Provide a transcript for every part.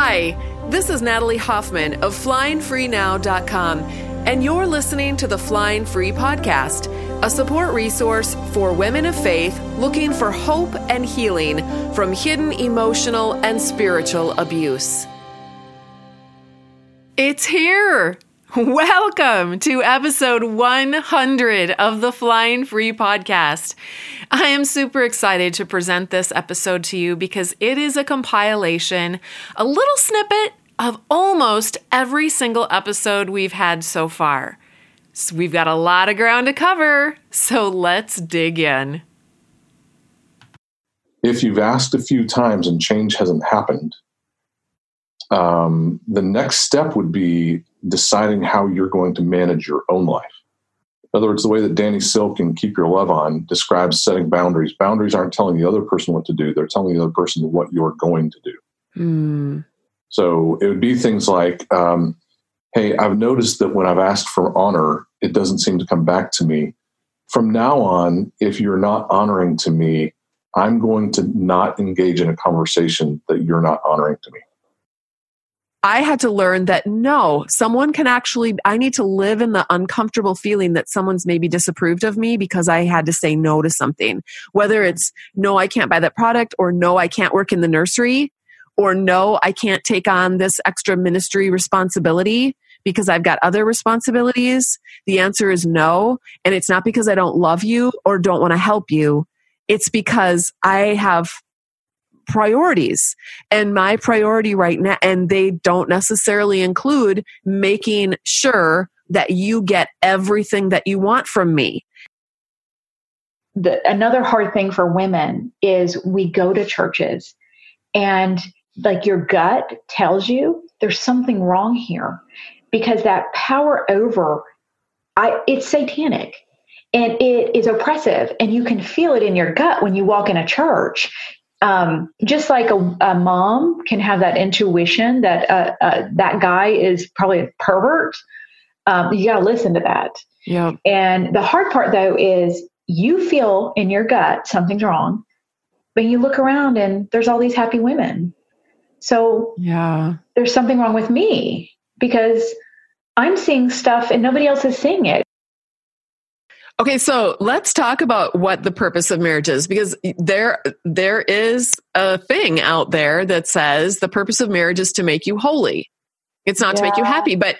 Hi, this is Natalie Hoffman of FlyingFreeNow.com, and you're listening to the Flying Free Podcast, a support resource for women of faith looking for hope and healing from hidden emotional and spiritual abuse. It's here! Welcome to episode 100 of the Flying Free podcast. I am super excited to present this episode to you because it is a compilation, a little snippet of almost every single episode we've had so far. So we've got a lot of ground to cover, so let's dig in. If you've asked a few times and change hasn't happened, um, the next step would be deciding how you're going to manage your own life. In other words, the way that Danny Silk in Keep Your Love On describes setting boundaries. Boundaries aren't telling the other person what to do; they're telling the other person what you're going to do. Mm. So it would be things like, um, "Hey, I've noticed that when I've asked for honor, it doesn't seem to come back to me. From now on, if you're not honoring to me, I'm going to not engage in a conversation that you're not honoring to me." I had to learn that no, someone can actually, I need to live in the uncomfortable feeling that someone's maybe disapproved of me because I had to say no to something. Whether it's no, I can't buy that product, or no, I can't work in the nursery, or no, I can't take on this extra ministry responsibility because I've got other responsibilities. The answer is no. And it's not because I don't love you or don't want to help you. It's because I have priorities. And my priority right now and they don't necessarily include making sure that you get everything that you want from me. The, another hard thing for women is we go to churches and like your gut tells you there's something wrong here because that power over I, it's satanic and it is oppressive and you can feel it in your gut when you walk in a church um, just like a, a, mom can have that intuition that uh, uh, that guy is probably a pervert, um, you got to listen to that. Yeah. And the hard part though is you feel in your gut something's wrong, but you look around and there's all these happy women. So yeah, there's something wrong with me because I'm seeing stuff and nobody else is seeing it. Okay, so let's talk about what the purpose of marriage is because there there is a thing out there that says the purpose of marriage is to make you holy. It's not yeah. to make you happy, but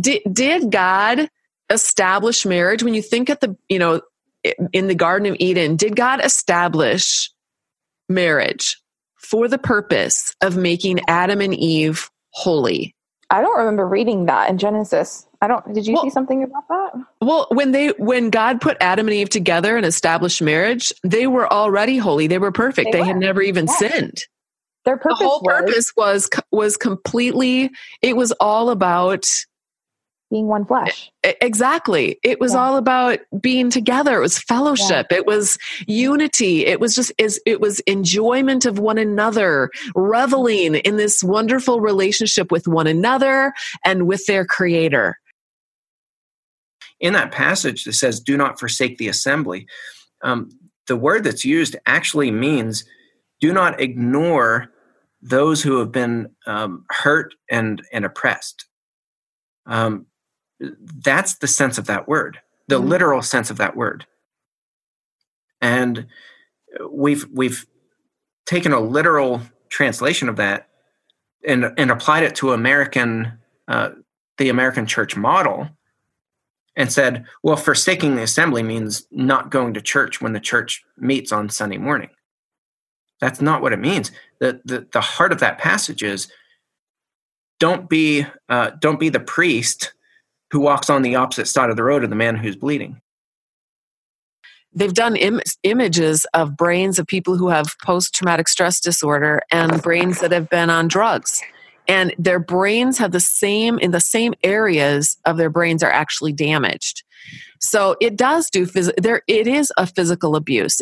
did did God establish marriage when you think at the, you know, in the garden of Eden, did God establish marriage for the purpose of making Adam and Eve holy? I don't remember reading that in Genesis. I don't. Did you well, see something about that? Well, when they when God put Adam and Eve together and established marriage, they were already holy. They were perfect. They, they were. had never even sinned. Their purpose the whole was, purpose was was completely. It was all about being one flesh. Exactly. It was yeah. all about being together. It was fellowship. Yeah. It was unity. It was just is it was enjoyment of one another, reveling in this wonderful relationship with one another and with their creator. In that passage that says, "Do not forsake the assembly," um, the word that's used actually means, "Do not ignore those who have been um, hurt and and oppressed." Um, that's the sense of that word, the mm-hmm. literal sense of that word. And we've we've taken a literal translation of that and and applied it to American uh, the American church model and said, well, forsaking the assembly means not going to church when the church meets on Sunday morning. That's not what it means. The the, the heart of that passage is don't be uh, don't be the priest who walks on the opposite side of the road of the man who's bleeding. They've done Im- images of brains of people who have post traumatic stress disorder and brains that have been on drugs. And their brains have the same, in the same areas of their brains are actually damaged. So it does do, phys- there, it is a physical abuse.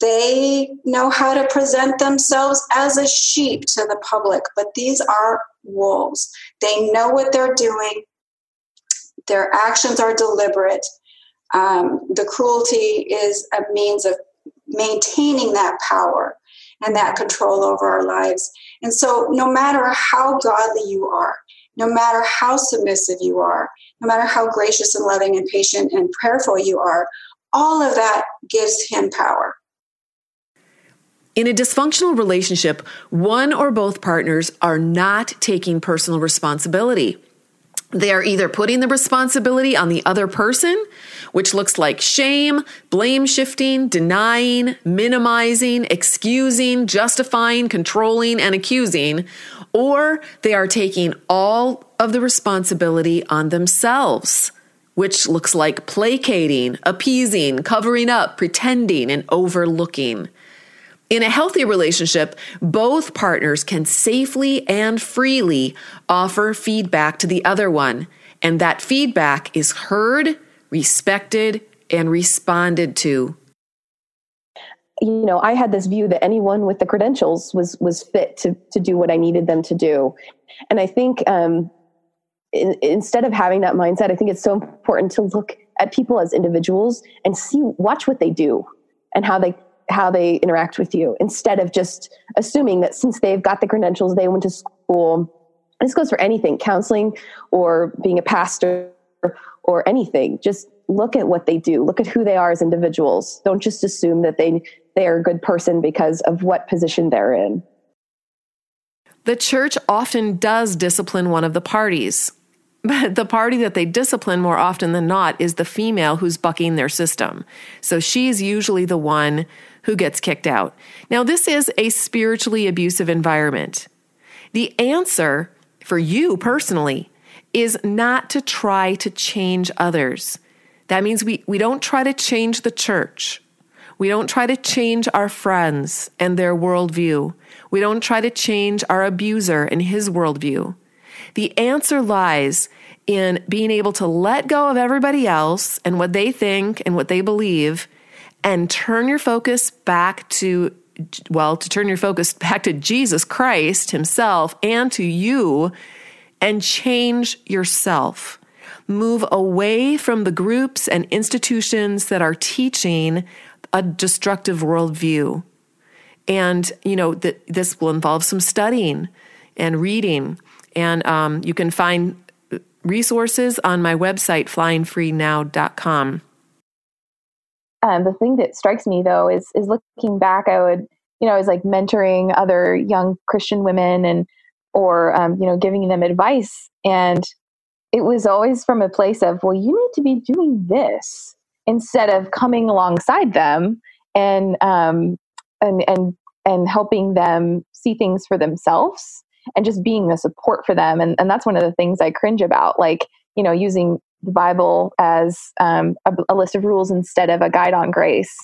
They know how to present themselves as a sheep to the public, but these are wolves. They know what they're doing, their actions are deliberate. Um, the cruelty is a means of maintaining that power and that control over our lives. And so, no matter how godly you are, no matter how submissive you are, no matter how gracious and loving and patient and prayerful you are, all of that gives him power. In a dysfunctional relationship, one or both partners are not taking personal responsibility. They are either putting the responsibility on the other person, which looks like shame, blame shifting, denying, minimizing, excusing, justifying, controlling, and accusing, or they are taking all of the responsibility on themselves, which looks like placating, appeasing, covering up, pretending, and overlooking. In a healthy relationship, both partners can safely and freely offer feedback to the other one, and that feedback is heard, respected, and responded to. You know, I had this view that anyone with the credentials was was fit to to do what I needed them to do, and I think um, in, instead of having that mindset, I think it's so important to look at people as individuals and see watch what they do and how they how they interact with you instead of just assuming that since they've got the credentials, they went to school. This goes for anything, counseling or being a pastor or anything. Just look at what they do. Look at who they are as individuals. Don't just assume that they they are a good person because of what position they're in. The church often does discipline one of the parties. But the party that they discipline more often than not is the female who's bucking their system. So she's usually the one who gets kicked out. Now, this is a spiritually abusive environment. The answer for you personally is not to try to change others. That means we, we don't try to change the church. We don't try to change our friends and their worldview. We don't try to change our abuser and his worldview. The answer lies in being able to let go of everybody else and what they think and what they believe and turn your focus back to well, to turn your focus back to Jesus Christ himself and to you and change yourself. Move away from the groups and institutions that are teaching a destructive worldview. And, you know, that this will involve some studying and reading. And um, you can find resources on my website, flyingfreenow.com. Um, the thing that strikes me though is is looking back, I would you know I was like mentoring other young Christian women and or um, you know giving them advice, and it was always from a place of well, you need to be doing this instead of coming alongside them and um, and and and helping them see things for themselves and just being the support for them. And, and that's one of the things i cringe about like you know using the Bible as um, a, a, list of rules instead of a guide on grace.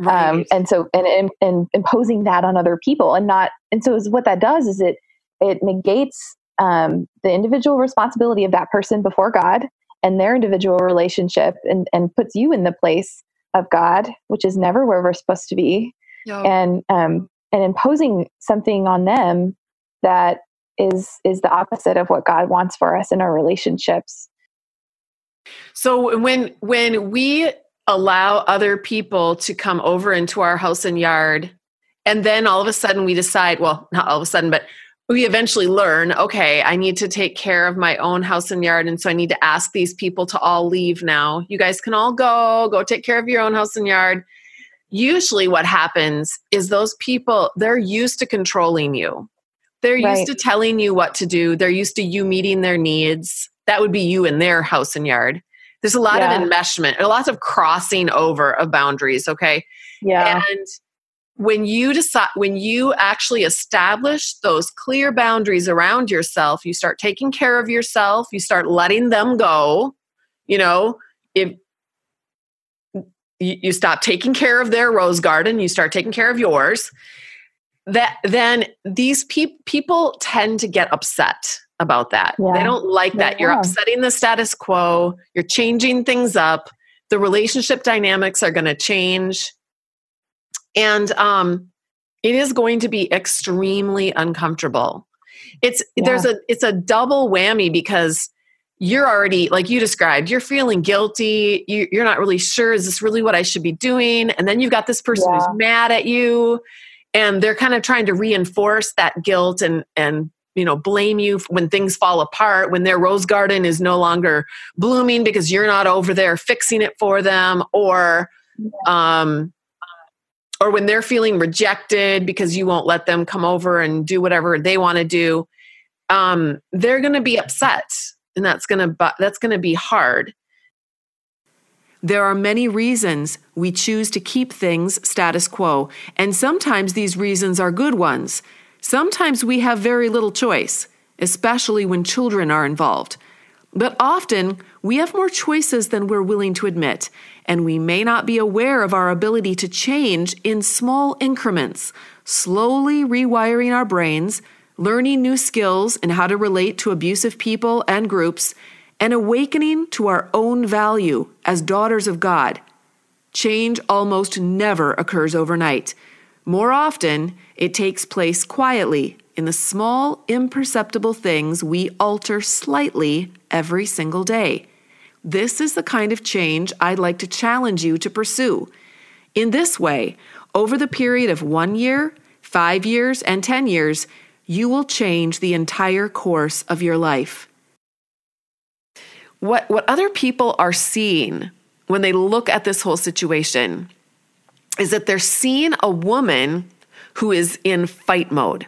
Um, right. Um, and so, and, and, and, imposing that on other people and not, and so is what that does is it, it negates um, the individual responsibility of that person before God and their individual relationship and, and puts you in the place of God, which is never where we're supposed to be. And, um, and imposing something on them that is, is the opposite of what God wants for us in our relationships. So when when we allow other people to come over into our house and yard and then all of a sudden we decide, well, not all of a sudden, but we eventually learn, okay, I need to take care of my own house and yard and so I need to ask these people to all leave now. You guys can all go, go take care of your own house and yard. Usually what happens is those people they're used to controlling you. They're used to telling you what to do. They're used to you meeting their needs. That would be you in their house and yard. There's a lot yeah. of enmeshment, a lot of crossing over of boundaries. Okay. Yeah. And when you decide, when you actually establish those clear boundaries around yourself, you start taking care of yourself, you start letting them go. You know, if you stop taking care of their rose garden, you start taking care of yours. That then these pe- people tend to get upset about that. Yeah. They don't like that. You're upsetting the status quo, you're changing things up, the relationship dynamics are going to change. And um, it is going to be extremely uncomfortable. It's yeah. there's a it's a double whammy because you're already like you described you're feeling guilty you, you're not really sure is this really what i should be doing and then you've got this person yeah. who's mad at you and they're kind of trying to reinforce that guilt and and you know blame you when things fall apart when their rose garden is no longer blooming because you're not over there fixing it for them or um or when they're feeling rejected because you won't let them come over and do whatever they want to do um they're going to be upset and that's going to that's going to be hard there are many reasons we choose to keep things status quo and sometimes these reasons are good ones. Sometimes we have very little choice especially when children are involved. But often we have more choices than we're willing to admit and we may not be aware of our ability to change in small increments slowly rewiring our brains learning new skills and how to relate to abusive people and groups, and awakening to our own value as daughters of God. Change almost never occurs overnight. More often, it takes place quietly in the small, imperceptible things we alter slightly every single day. This is the kind of change I'd like to challenge you to pursue. In this way, over the period of one year, five years, and 10 years, you will change the entire course of your life. What, what other people are seeing when they look at this whole situation is that they're seeing a woman who is in fight mode.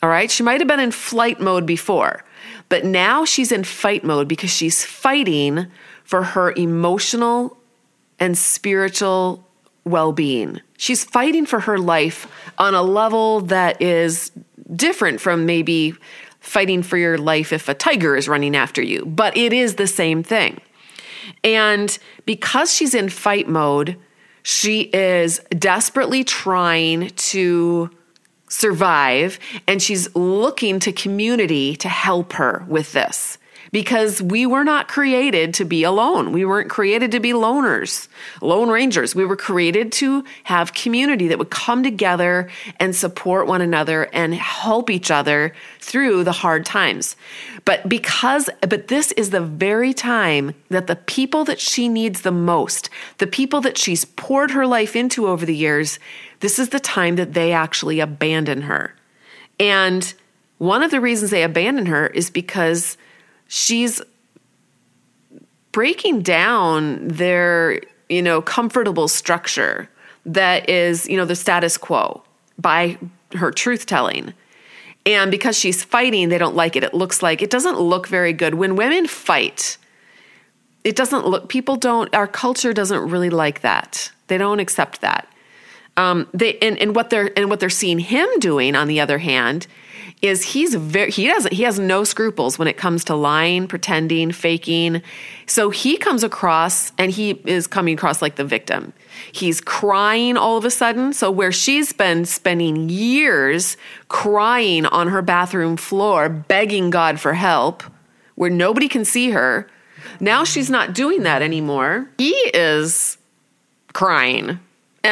All right, she might have been in flight mode before, but now she's in fight mode because she's fighting for her emotional and spiritual well being. She's fighting for her life on a level that is different from maybe fighting for your life if a tiger is running after you, but it is the same thing. And because she's in fight mode, she is desperately trying to survive and she's looking to community to help her with this because we were not created to be alone. We weren't created to be loners, lone rangers. We were created to have community that would come together and support one another and help each other through the hard times. But because, but this is the very time that the people that she needs the most, the people that she's poured her life into over the years, this is the time that they actually abandon her. And one of the reasons they abandon her is because she's breaking down their, you know, comfortable structure that is, you know, the status quo by her truth telling. And because she's fighting, they don't like it. It looks like it doesn't look very good. When women fight, it doesn't look, people don't, our culture doesn't really like that. They don't accept that. Um, they, and, and what they're, and what they're seeing him doing, on the other hand, is he's very he doesn't he has no scruples when it comes to lying, pretending, faking. So he comes across and he is coming across like the victim. He's crying all of a sudden. So where she's been spending years crying on her bathroom floor, begging God for help, where nobody can see her, now she's not doing that anymore. He is crying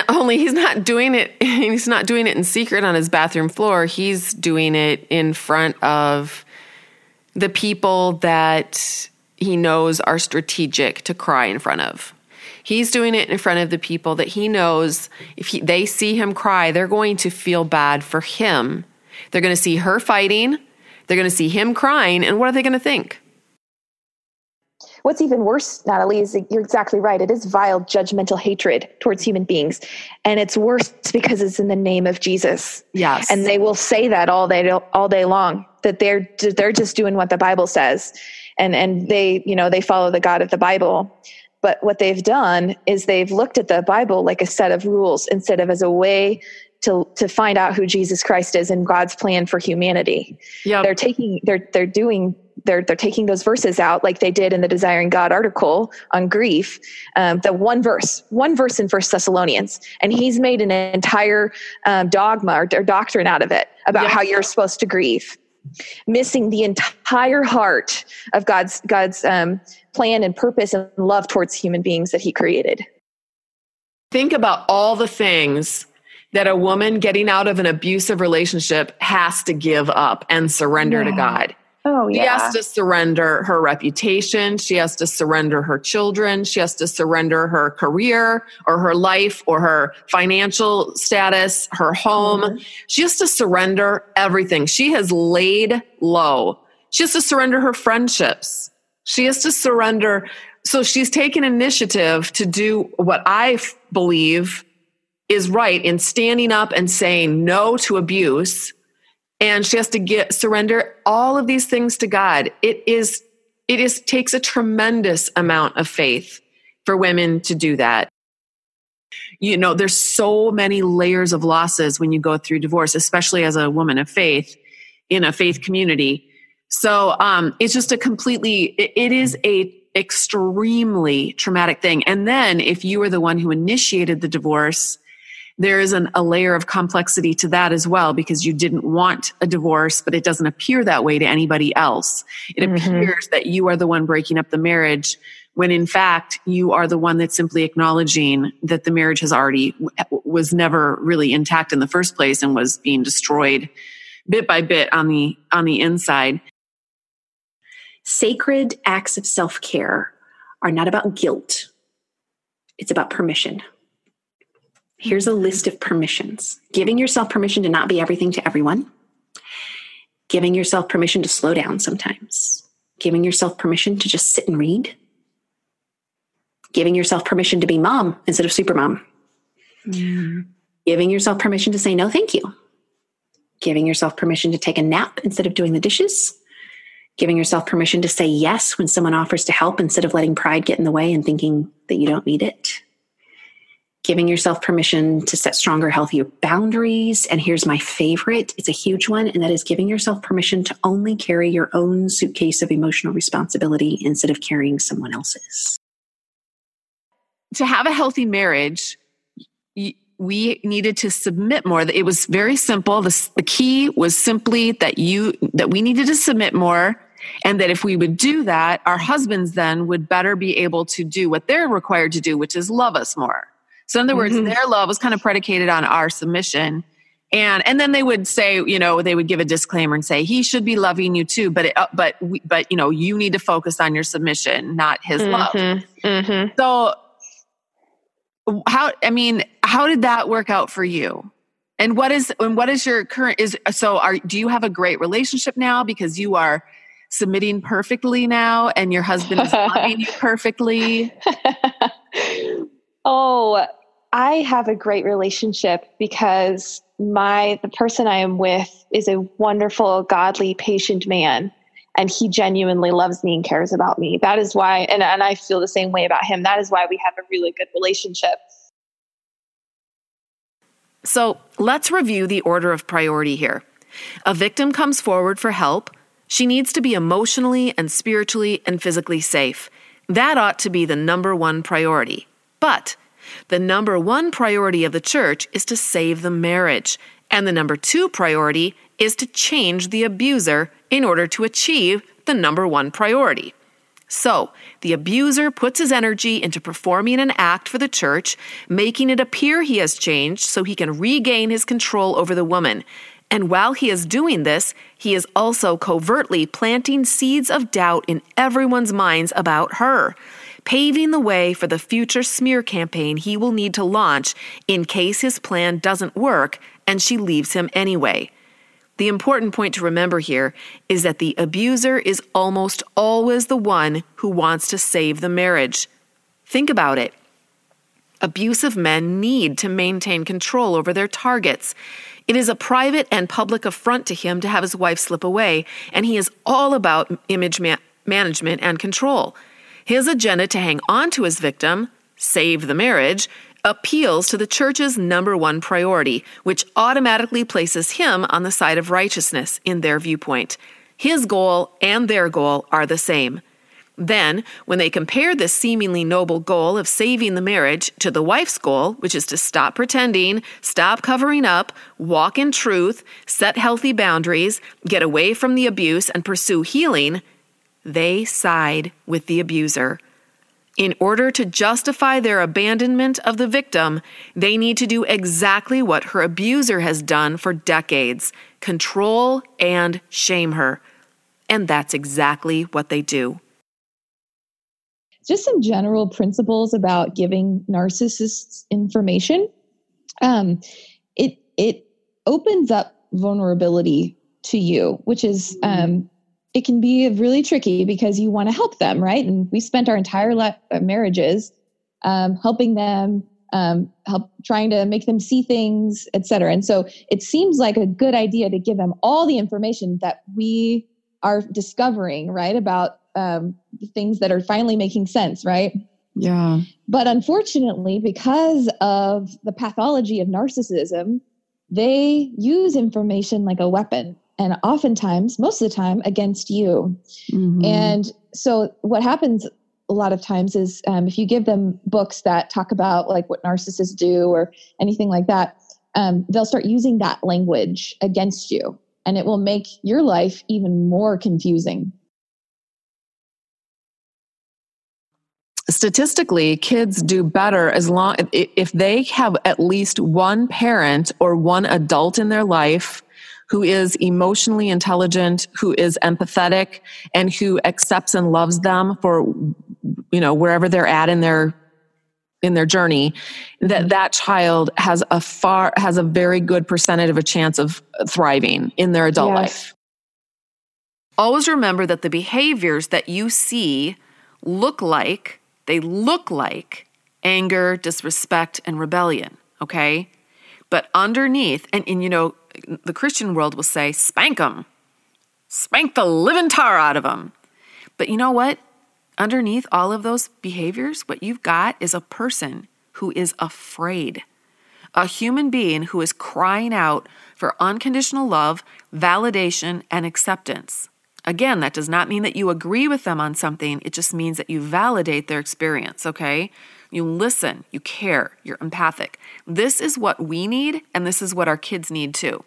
only he's not doing it he's not doing it in secret on his bathroom floor. He's doing it in front of the people that he knows are strategic to cry in front of. He's doing it in front of the people that he knows if he, they see him cry they're going to feel bad for him. They're going to see her fighting they're going to see him crying and what are they going to think What's even worse, Natalie, is you're exactly right. It is vile, judgmental hatred towards human beings. And it's worse because it's in the name of Jesus. Yes. And they will say that all day, all day long, that they're, they're just doing what the Bible says. And, and they, you know, they follow the God of the Bible. But what they've done is they've looked at the Bible like a set of rules instead of as a way to to find out who Jesus Christ is and God's plan for humanity. Yeah, they're taking they're they're doing they're they're taking those verses out like they did in the desiring god article on grief. Um, the one verse one verse in first thessalonians and he's made an entire um, dogma or, or, doctrine out of it about how you're supposed to grieve. Missing the entire heart of god's god's um, plan and purpose and love towards human beings that he created. Think about all the things that a woman getting out of an abusive relationship has to give up and surrender yeah. to god Oh, yeah. She has to surrender her reputation. She has to surrender her children. She has to surrender her career or her life or her financial status, her home. Mm-hmm. She has to surrender everything. She has laid low. She has to surrender her friendships. She has to surrender. So she's taken initiative to do what I f- believe is right in standing up and saying no to abuse and she has to get surrender all of these things to God. It is it is takes a tremendous amount of faith for women to do that. You know, there's so many layers of losses when you go through divorce, especially as a woman of faith in a faith community. So um, it's just a completely it, it is a extremely traumatic thing. And then if you were the one who initiated the divorce, there is an, a layer of complexity to that as well because you didn't want a divorce, but it doesn't appear that way to anybody else. It Mhm. appears that you are the one breaking up the marriage when in fact you are the one that's simply acknowledging that the marriage has already was never really intact in the first place and was being destroyed bit by bit on the on the inside. Sacred acts of self care are not about guilt, it's about permission. Here's a list of permissions. Giving yourself permission to not be everything to everyone, giving yourself permission to slow down sometimes, giving yourself permission to just sit and read, giving yourself permission to be mom instead of super mom, mm. giving yourself permission to say no, thank you, giving yourself permission to take a nap instead of doing the dishes. Giving yourself permission to say yes when someone offers to help instead of letting pride get in the way and thinking that you don't need it. Giving yourself permission to set stronger, healthier boundaries. And here's my favorite it's a huge one, and that is giving yourself permission to only carry your own suitcase of emotional responsibility instead of carrying someone else's. to have a healthy marriage, we needed to submit more. It was very simple. The, the key was simply that you that we needed to submit more, and that if we would do that, our husbands then would better be able to do what they're required to do, which is love us more. So, in other words, Mhm. their love was kind of predicated on our submission. And and then they would say, you know, they would give a disclaimer and say he should be loving you too, but it, uh, but we, but you know, you need to focus on your submission, not his love. Mhm. Mhm. So how I mean, how did that work out for you? And what is and what is your current is so are do you have a great relationship now because you are submitting perfectly now and your husband is loving you perfectly? oh, I have a great relationship because my the person I am with is a wonderful, godly, patient man. And he genuinely loves me and cares about me. That is why, and, and I feel the same way about him. That is why we have a really good relationship. So let's review the order of priority here. A victim comes forward for help. She needs to be emotionally and spiritually and physically safe. That ought to be the number one priority. But the number one priority of the church is to save the marriage. And the number two priority is to change the abuser in order to achieve the number one priority. So, the abuser puts his energy into performing an act for the church, making it appear he has changed so he can regain his control over the woman. And while he is doing this, he is also covertly planting seeds of doubt in everyone's minds about her, paving the way for the future smear campaign he will need to launch in case his plan doesn't work and she leaves him anyway. The important point to remember here is that the abuser is almost always the one who wants to save the marriage. Think about it. Abusive men need to maintain control over their targets. It is a private and public affront to him to have his wife slip away, and he is all about image ma- management and control. His agenda to hang on to his victim, save the marriage, appeals to the church's number one priority, which automatically places him on the side of righteousness in their viewpoint. His goal and their goal are the same. Then, when they compare this seemingly noble goal of saving the marriage to the wife's goal, which is to stop pretending, stop covering up, walk in truth, set healthy boundaries, get away from the abuse, and pursue healing, they side with the abuser. In order to justify their abandonment of the victim, they need to do exactly what her abuser has done for decades control and shame her. And that's exactly what they do. Just some general principles about giving narcissists information. Um, it it opens up vulnerability to you, which is um, it can be really tricky because you want to help them, right? And we spent our entire life, uh, marriages um, helping them, um, help trying to make them see things, et cetera. And so it seems like a good idea to give them all the information that we are discovering, right, about um, things that are finally making sense, right? Yeah. But unfortunately, because of the pathology of narcissism, they use information like a weapon and oftentimes, most of the time, against you. Mm-hmm. And so, what happens a lot of times is um, if you give them books that talk about like what narcissists do or anything like that, um, they'll start using that language against you, and it will make your life even more confusing. statistically kids do better as long if they have at least one parent or one adult in their life who is emotionally intelligent, who is empathetic, and who accepts and loves them for, you know, wherever they're at in their in their journey that that child has a far has a very good percentage of a chance of thriving in their adult yes. life always remember that the behaviors that you see look like they look like anger disrespect and rebellion okay but underneath and, and you know the Christian world will say, spank them, spank the living tar out of them. But you know what? Underneath all of those behaviors, what you've got is a person who is afraid, a human being who is crying out for unconditional love, validation, and acceptance. Again, that does not mean that you agree with them on something, it just means that you validate their experience, okay? You listen, you care, you're empathic. This is what we need, and this is what our kids need too.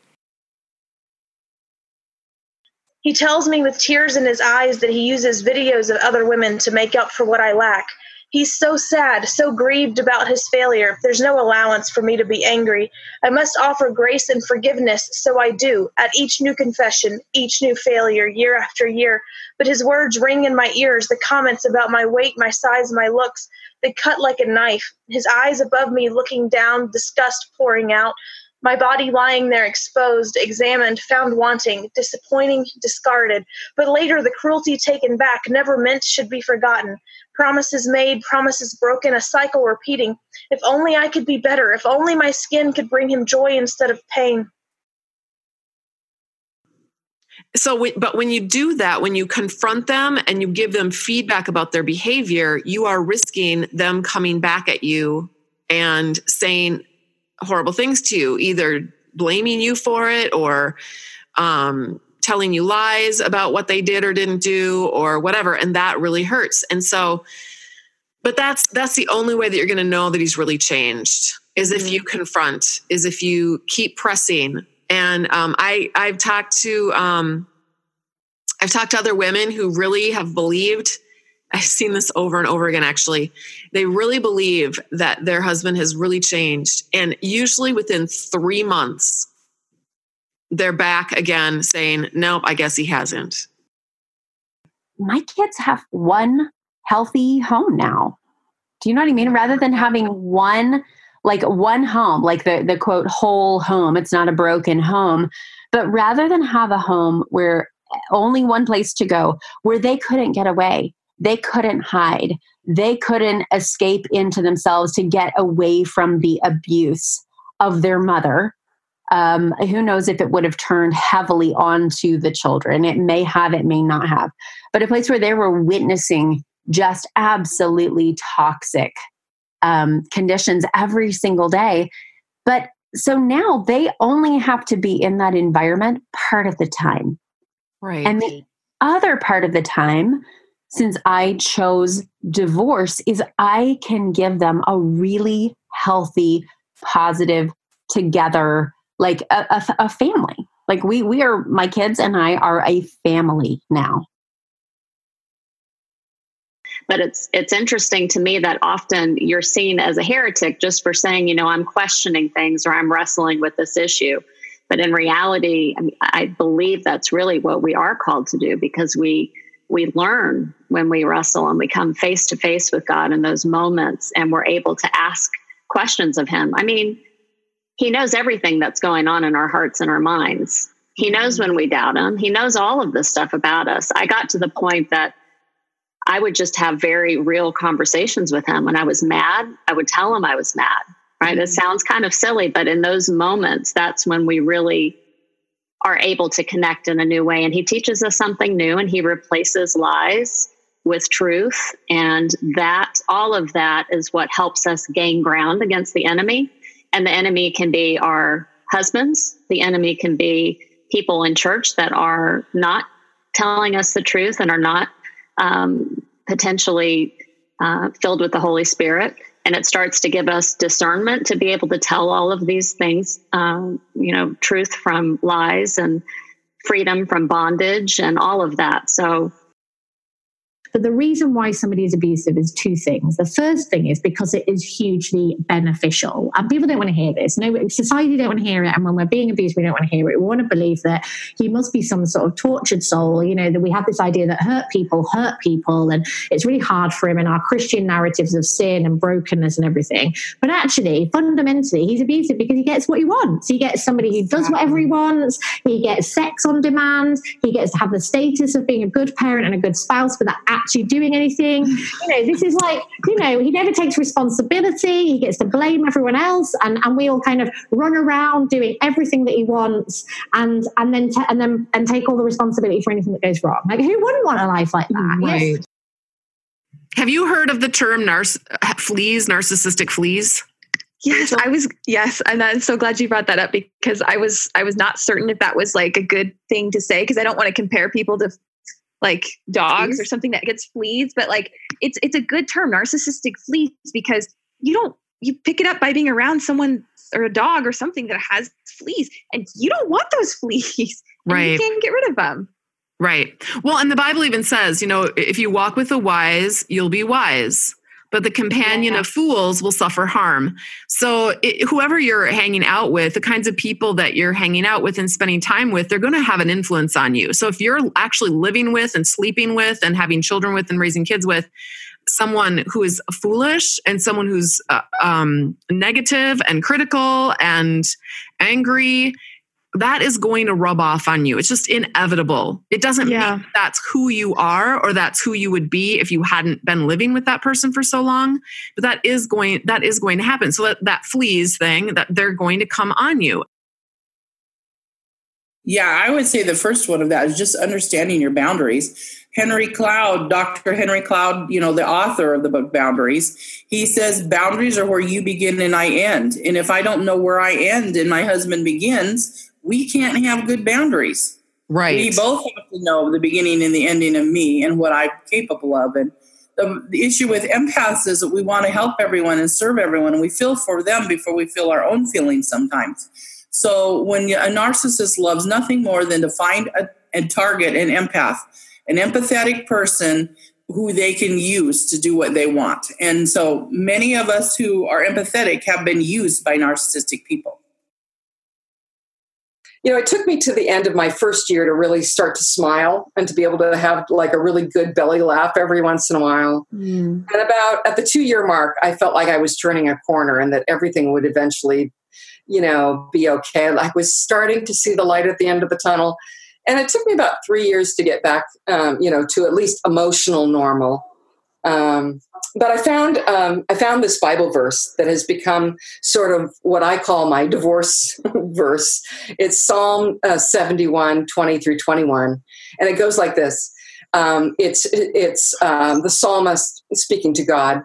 He tells me with tears in his eyes that he uses videos of other women to make up for what I lack. He's so sad, so grieved about his failure. There's no allowance for me to be angry. I must offer grace and forgiveness, so I do, at each new confession, each new failure, year after year. But his words ring in my ears, the comments about my weight, my size, my looks, they cut like a knife. His eyes above me looking down, disgust pouring out my body lying there exposed, examined, found wanting, disappointing, discarded. But later, the cruelty taken back, never meant should be forgotten. Promises made, promises broken, a cycle repeating. If only I could be better, if only my skin could bring him joy instead of pain. So, but when you do that, when you confront them and you give them feedback about their behavior, you are risking them coming back at you and saying, horrible things to you, either blaming you for it or um, telling you lies about what they did or didn't do or whatever, and that really hurts. And so, but that's that's the only way that you're going to know that he's really changed is mm-hmm. if you confront, is if you keep pressing. And um, I I've talked to um, I've talked to other women who really have believed I've seen this over and over again, actually. They really believe that their husband has really changed. And usually within three months, they're back again saying, Nope, I guess he hasn't. My kids have one healthy home now. Do you know what I mean? Rather than having one, like one home, like the, the quote, whole home, it's not a broken home, but rather than have a home where only one place to go, where they couldn't get away, they couldn't hide. They couldn't escape into themselves to get away from the abuse of their mother. Um, who knows if it would have turned heavily onto the children? It may have, it may not have. But a place where they were witnessing just absolutely toxic um, conditions every single day. But so now they only have to be in that environment part of the time. Right. And the other part of the time, since I chose divorce is I can give them a really healthy, positive, together, like a, a, a, family. Like we we are my kids and I are a family now. But it's it's interesting to me that often you're seen as a heretic just for saying, you know, I'm questioning things or I'm wrestling with this issue. But in reality, I, mean, I believe that's really what we are called to do because we we learn when we wrestle and we come face to face with God in those moments and we're able to ask questions of him. I mean, he knows everything that's going on in our hearts and our minds. He knows when we doubt him. He knows all of this stuff about us. I got to the point that I would just have very real conversations with him. When I was mad, I would tell him I was mad. Right? It mm-hmm. sounds kind of silly, but in those moments, that's when we really are able to connect in a new way. And he teaches us something new and he replaces lies with truth. And that, all of that is what helps us gain ground against the enemy. And the enemy can be our husbands, the enemy can be people in church that are not telling us the truth and are not um, potentially uh, filled with the Holy Spirit. And it starts to give us discernment to be able to tell all of these things, um, you know, truth from lies and freedom from bondage and all of that. So but the reason why somebody is abusive is two things. The first thing is because it is hugely beneficial. And people don't want to hear this. No, society don't want to hear it. And when we're being abused, we don't want to hear it. We want to believe that he must be some sort of tortured soul, you know, that we have this idea that hurt people hurt people. And it's really hard for him in our Christian narratives of sin and brokenness and everything. But actually, fundamentally, he's abusive because he gets what he wants. He gets somebody who does whatever he wants. He gets sex on demand. He gets to have the status of being a good parent and a good spouse without actually doing anything. You know, this is like, you know, he never takes responsibility. He gets to blame everyone else, and, and we all kind of run around doing everything that he wants, and and then t- and then and take all the responsibility for anything that goes wrong. Like, who wouldn't want a life like that? Right. Yes. Have you heard of the term nar- fleas, narcissistic fleas? Yes, I was. Yes, and I'm so glad you brought that up because I was I was not certain if that was like a good thing to say because I don't want to compare people to like dogs fleas? or something that gets fleas, but like it's it's a good term, narcissistic fleas, because you don't you pick it up by being around someone or a dog or something that has fleas, and you don't want those fleas. Right. You can't get rid of them. Right. Well, and the Bible even says, you know, if you walk with the wise, you'll be wise but the companion yeah. of fools will suffer harm. So, it, whoever you're hanging out with, the kinds of people that you're hanging out with and spending time with, they're going to have an influence on you. So, if you're actually living with and sleeping with and having children with and raising kids with, someone who is foolish and someone who's uh, um, negative and critical and angry that is going to rub off on you. It's just inevitable. It doesn't yeah. mean that's who you are or that's who you would be if you hadn't been living with that person for so long. But that is going that is going to happen. So that, that fleas thing that they're going to come on you. Yeah, I would say the first one of that is just understanding your boundaries. Henry Cloud, Dr. Henry Cloud, you know, the author of the book Boundaries, he says boundaries are where you begin and I end. And if I don't know where I end and my husband begins, we can't have good boundaries. Right. We both have to know the beginning and the ending of me and what I'm capable of. And the, the issue with empaths is that we want to help everyone and serve everyone, and we feel for them before we feel our own feelings sometimes. So when a narcissist loves nothing more than to find a, and target an empath, an empathetic person who they can use to do what they want. And so many of us who are empathetic have been used by narcissistic people you know, it took me to the end of my first year to really start to smile and to be able to have like a really good belly laugh every once in a while. Mm. And about at the two year mark, I felt like I was turning a corner and that everything would eventually, you know, be okay. I was starting to see the light at the end of the tunnel. And it took me about three years to get back, um, you know, to at least emotional normal. Um, but I found um, I found this Bible verse that has become sort of what I call my divorce verse. It's Psalm uh, 71, 20 through 21. And it goes like this. Um, it's it's um, the psalmist speaking to God.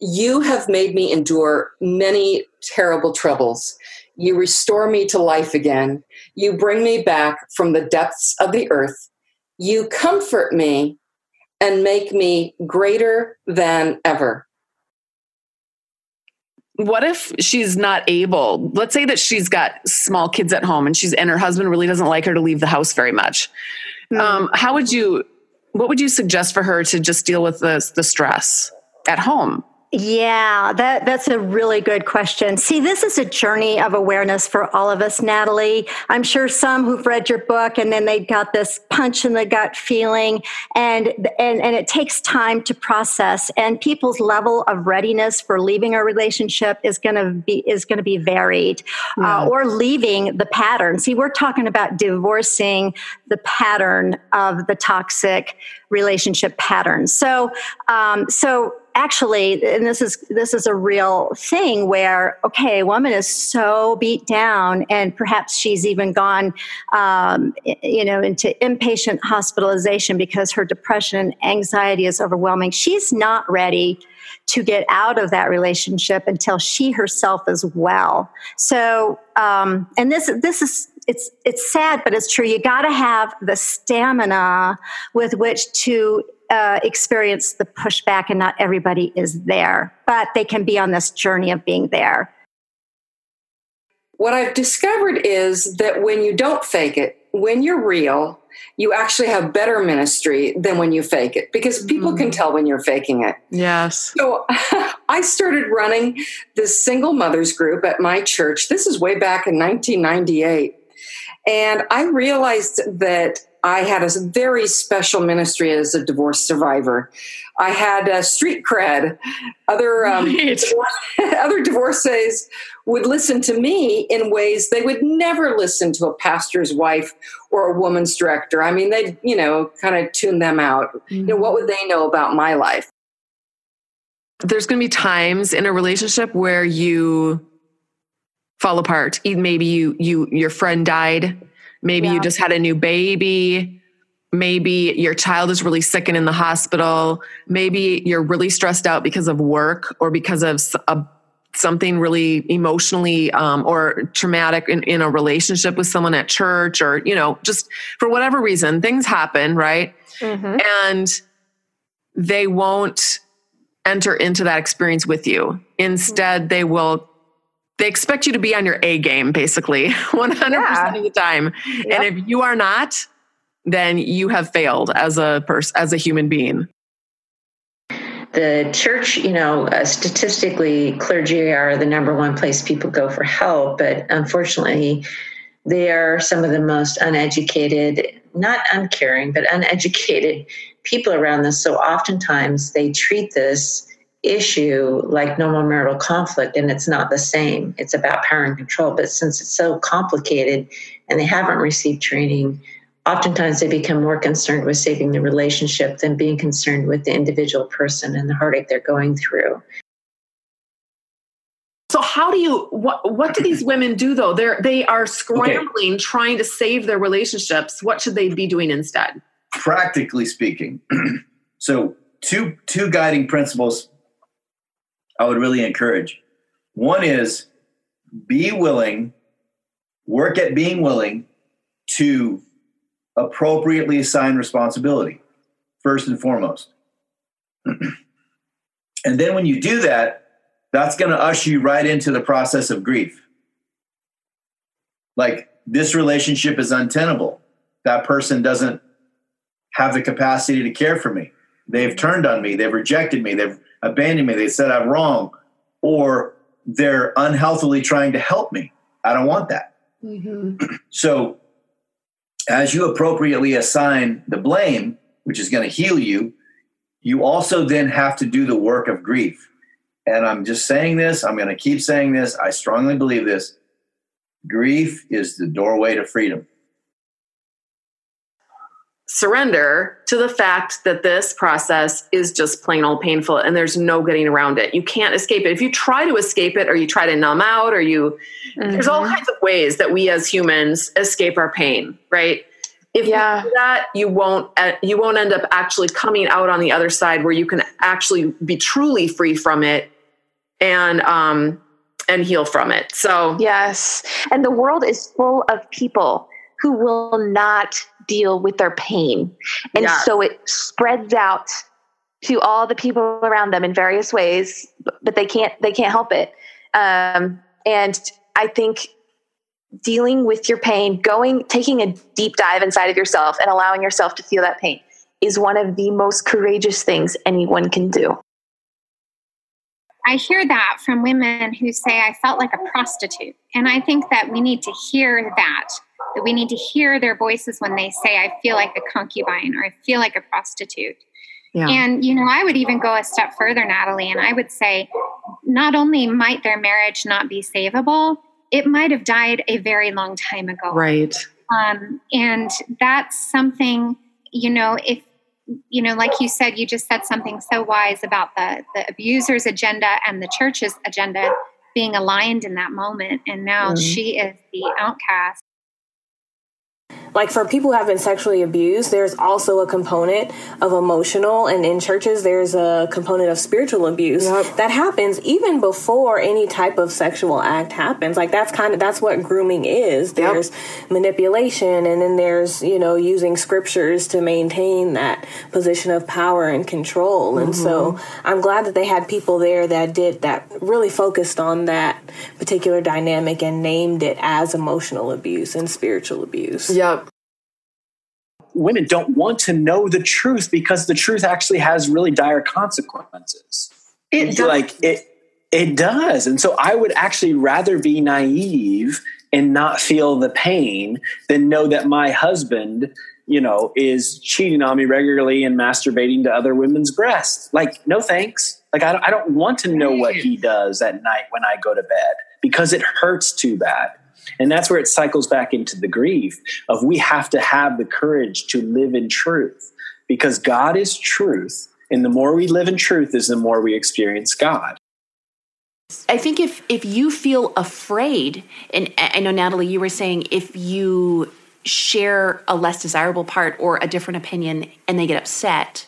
You have made me endure many terrible troubles. You restore me to life again. You bring me back from the depths of the earth. You comfort me and make me greater than ever. What if she's not able? Let's say that she's got small kids at home and she's and her husband really doesn't like her to leave the house very much. Mm. Um, how would you? What would you suggest for her to just deal with the the stress at home? Yeah, that that's a really good question. See, this is a journey of awareness for all of us, Natalie. I'm sure some who've read your book and then they got this punch in the gut feeling and and and it takes time to process and people's level of readiness for leaving a relationship is going to be is going to be varied yeah. uh, or leaving the pattern. See, we're talking about divorcing the pattern of the toxic relationship pattern. So um, so actually and this is this is a real thing where okay a woman is so beat down and perhaps she's even gone um, you know into inpatient hospitalization because her depression and anxiety is overwhelming. She's not ready to get out of that relationship until she herself is well. So um, and this this is it's it's sad but it's true. You got to have the stamina with which to uh, experience the pushback, and not everybody is there, but they can be on this journey of being there. What I've discovered is that when you don't fake it, when you're real, you actually have better ministry than when you fake it because people mm. can tell when you're faking it. Yes. So I started running this single mothers group at my church. This is way back in 1998. And I realized that I had a very special ministry as a divorce survivor. I had street cred. Other um, right. other divorcees would listen to me in ways they would never listen to a pastor's wife or a woman's director. I mean, they'd you know kind of tune them out. Mm-hmm. You know, what would they know about my life? There's going to be times in a relationship where you fall apart. Maybe you you your friend died Maybe yeah. you just had a new baby. Maybe your child is really sick and in the hospital. Maybe you're really stressed out because of work or because of a, something really emotionally um, or traumatic in, in a relationship with someone at church or, you know, just for whatever reason, things happen, right? Mm-hmm. And they won't enter into that experience with you. Instead, they will they expect you to be on your A game basically 100% yeah. of the time. Yep. And if you are not, then you have failed as a person as a human being. The church, you know, uh, statistically clergy are the number one place people go for help, but unfortunately they are some of the most uneducated, not uncaring, but uneducated people around this. So oftentimes they treat this issue like normal marital conflict and it's not the same. It's about power and control. But since it's so complicated and they haven't received training oftentimes they become more concerned with saving the relationship than being concerned with the individual person and the heartache they're going through. So how do you what what do these women do though? They're they are scrambling okay. trying to save their relationships. What should they be doing instead? Practically speaking so two two guiding principles I would really encourage. One is be willing, work at being willing to appropriately assign responsibility, first and foremost. and then when you do that, that's going to usher you right into the process of grief. Like, this relationship is untenable. That person doesn't have the capacity to care for me. They've turned on me. They've rejected me. They've abandon me. They said I'm wrong, or they're unhealthily trying to help me. I don't want that. Mm-hmm. So, as you appropriately assign the blame, which is going to heal you, you also then have to do the work of grief. And I'm just saying this, I'm going to keep saying this. I strongly believe this. Grief is the doorway to freedom surrender to the fact that this process is just plain old painful and there's no getting around it. You can't escape it. If you try to escape it or you try to numb out or you mm-hmm. there's all mm-hmm. kinds of ways that we as humans escape our pain, right? If yeah. you do that, you won't uh, you won't end up actually coming out on the other side where you can actually be truly free from it and um and heal from it. So Yes. And the world is full of people who will not deal with their pain. And yes. so it spreads out to all the people around them in various ways, but they can't they can't help it. Um, and I think dealing with your pain, going taking a deep dive inside of yourself and allowing yourself to feel that pain is one of the most courageous things anyone can do. I hear that from women who say, I felt like a prostitute. And I think that we need to hear that, that we need to hear their voices when they say, I feel like a concubine or I feel like a prostitute. Yeah. And, you know, I would even go a step further, Natalie, and I would say not only might their marriage not be savable, it might have died a very long time ago. Right. Um, and that's something, you know, if, you know, like you said, you just said something so wise about the, the abuser's agenda and the church's agenda being aligned in that moment. And now mm-hmm. she is the outcast like for people who have been sexually abused there's also a component of emotional and in churches there's a component of spiritual abuse yep. that happens even before any type of sexual act happens like that's kind of that's what grooming is there's yep. manipulation and then there's you know using scriptures to maintain that position of power and control mm-hmm. and so mm-hmm. i'm glad that they had people there that did that really focused on that particular dynamic and named it as emotional abuse and spiritual abuse Yep. Women don't want to know the truth because the truth actually has really dire consequences. It does. Like it it does. And so I would actually rather be naive and not feel the pain than know that my husband, you know, is cheating on me regularly and masturbating to other women's breasts. Like, no thanks. Like, I don't, I don't want to know what he does at night when I go to bed because it hurts too bad. And that's where it cycles back into the grief of we have to have the courage to live in truth because God is truth. And the more we live in truth is the more we experience God. I think if if you feel afraid, and I know Natalie, you were saying if you share a less desirable part or a different opinion and they get upset,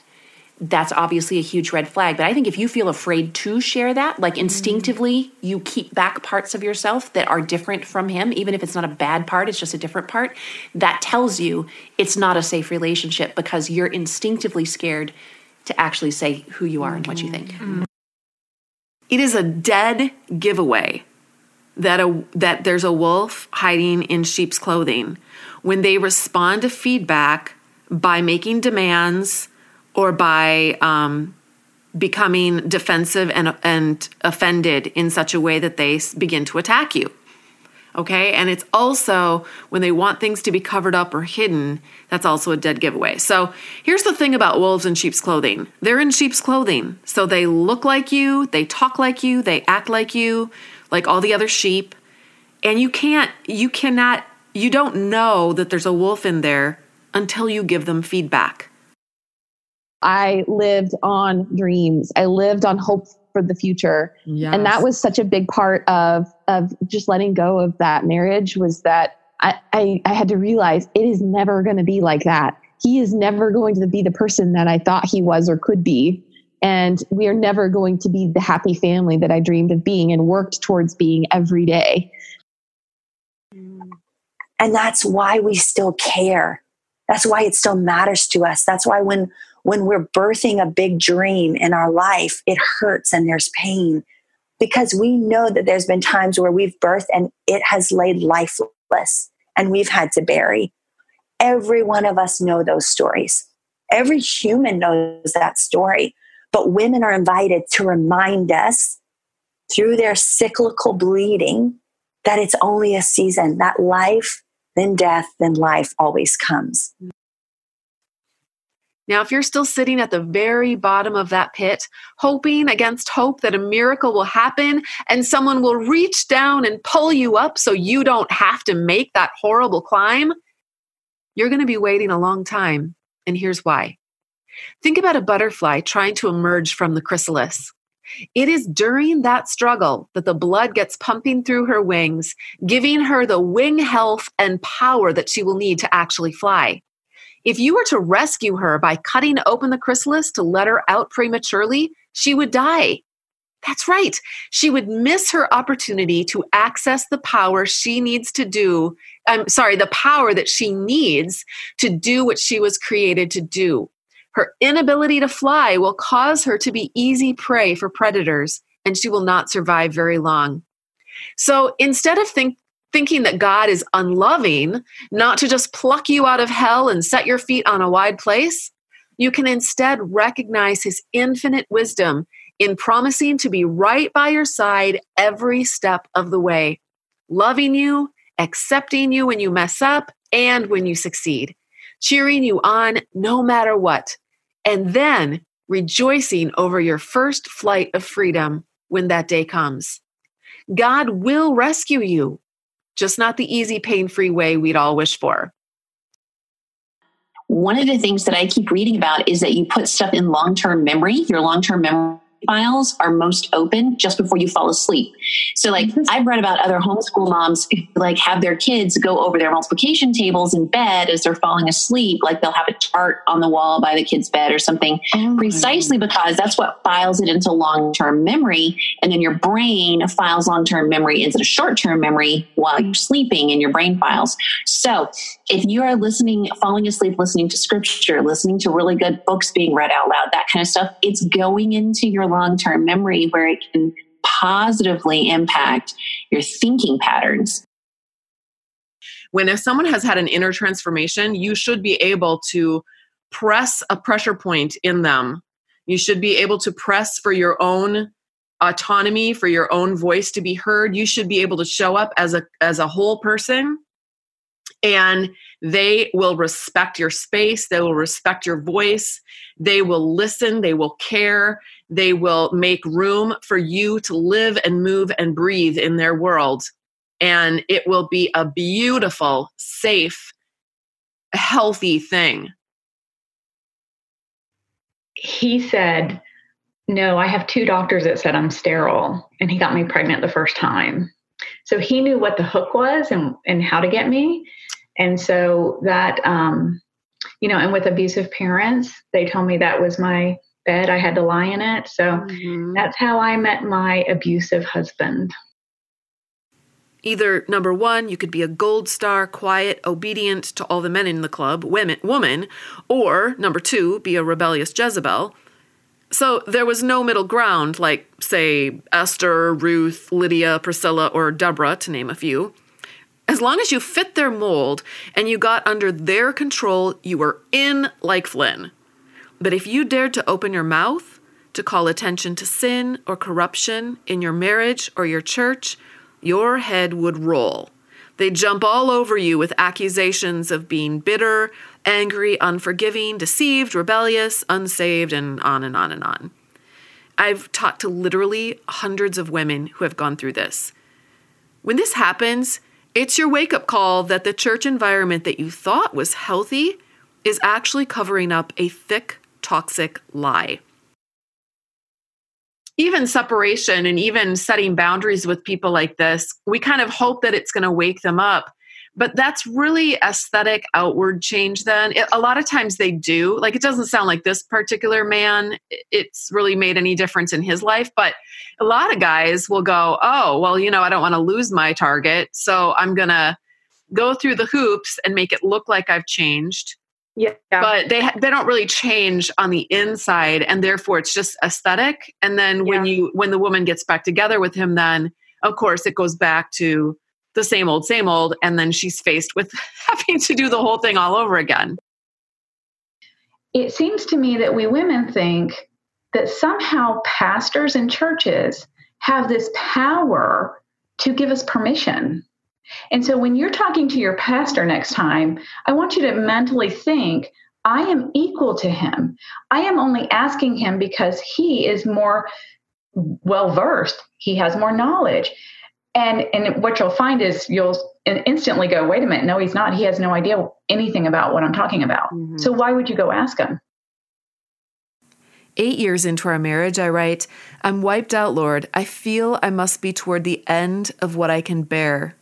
that's obviously a huge red flag. But I think if you feel afraid to share that, like mm-hmm. instinctively, you keep back parts of yourself that are different from him, even if it's not a bad part, it's just a different part, that tells you it's not a safe relationship because you're instinctively scared to actually say who you are and what you think. Mm-hmm. It is a dead giveaway that a that there's a wolf hiding in sheep's clothing when they respond to feedback by making demands or by um, becoming defensive and, and offended in such a way that they begin to attack you. Okay, and it's also when they want things to be covered up or hidden, that's also a dead giveaway. So here's the thing about wolves in sheep's clothing they're in sheep's clothing. So they look like you, they talk like you, they act like you, like all the other sheep. And you can't, you cannot, you don't know that there's a wolf in there until you give them feedback. I lived on dreams. I lived on hope for the future. Yes. And that was such a big part of of just letting go of that marriage was that I, I, I had to realize it is never going to be like that. He is never going to be the person that I thought he was or could be. And we are never going to be the happy family that I dreamed of being and worked towards being every day. And that's why we still care. That's why it still matters to us. That's why when when we're birthing a big dream in our life, it hurts and there's pain because we know that there's been times where we've birthed and it has laid lifeless and we've had to bury. Every one of us know those stories. Every human knows that story. But women are invited to remind us through their cyclical bleeding that it's only a season, that life, then death, then life always comes. Now, if you're still sitting at the very bottom of that pit, hoping against hope that a miracle will happen and someone will reach down and pull you up so you don't have to make that horrible climb, you're going to be waiting a long time. And here's why. Think about a butterfly trying to emerge from the chrysalis. It is during that struggle that the blood gets pumping through her wings, giving her the wing health and power that she will need to actually fly. If you were to rescue her by cutting open the chrysalis to let her out prematurely, she would die. That's right. She would miss her opportunity to access the power she needs to do. I'm sorry, the power that she needs to do what she was created to do. Her inability to fly will cause her to be easy prey for predators, and she will not survive very long. So instead of think, thinking that God is unloving, not to just pluck you out of hell and set your feet on a wide place, you can instead recognize his infinite wisdom in promising to be right by your side every step of the way, loving you, accepting you when you mess up and when you succeed, cheering you on no matter what, and then rejoicing over your first flight of freedom when that day comes. God will rescue you, just not the easy, pain free way we'd all wish for. One of the things that I keep reading about is that you put stuff in long term memory, your long term memory files are most open just before you fall asleep. So like mm-hmm. I've read about other homeschool moms who like have their kids go over their multiplication tables in bed as they're falling asleep. Like they'll have a chart on the wall by the kid's bed or something oh precisely because that's what files it into long-term memory. And then your brain files long-term memory into the short-term memory while you're sleeping in your brain files. So if you are listening, falling asleep, listening to scripture, listening to really good books being read out loud, that kind of stuff, it's going into your long term memory where it can positively impact your thinking patterns. When if someone has had an inner transformation, you should be able to press a pressure point in them. You should be able to press for your own autonomy, for your own voice to be heard. You should be able to show up as a as a whole person and they will respect your space, they will respect your voice, they will listen, they will care, they will make room for you to live and move and breathe in their world. And it will be a beautiful, safe, healthy thing. He said, No, I have two doctors that said I'm sterile, and he got me pregnant the first time. So he knew what the hook was and, and how to get me. And so that, um, you know, and with abusive parents, they told me that was my bed. I had to lie in it. So mm-hmm. that's how I met my abusive husband. Either number one, you could be a gold star, quiet, obedient to all the men in the club, women, woman, or number two, be a rebellious Jezebel. So there was no middle ground, like, say, Esther, Ruth, Lydia, Priscilla, or Deborah, to name a few. As long as you fit their mold and you got under their control, you were in like Flynn. But if you dared to open your mouth to call attention to sin or corruption in your marriage or your church, your head would roll. They'd jump all over you with accusations of being bitter, angry, unforgiving, deceived, rebellious, unsaved, and on and on and on. I've talked to literally hundreds of women who have gone through this. When this happens, it's your wake up call that the church environment that you thought was healthy is actually covering up a thick, toxic lie. Even separation and even setting boundaries with people like this, we kind of hope that it's going to wake them up. But that's really aesthetic outward change then. It, a lot of times they do. Like it doesn't sound like this particular man it's really made any difference in his life. But a lot of guys will go oh well you know i don't want to lose my target so i'm going to go through the hoops and make it look like i've changed yeah but they they don't really change on the inside and therefore it's just aesthetic and then yeah. when you when the woman gets back together with him then of course it goes back to the same old, same old. And then she's faced with having to do the whole thing all over again. It seems to me that we women think that somehow pastors and churches have this power to give us permission. And so when you're talking to your pastor next time, I want you to mentally think, I am equal to him. I am only asking him because he is more well versed, he has more knowledge and and what you'll find is you'll instantly go wait a minute no he's not he has no idea anything about what i'm talking about mm-hmm. so why would you go ask him Eight years into our marriage, I write, I'm wiped out, Lord. I feel I must be toward the end of what I can bear.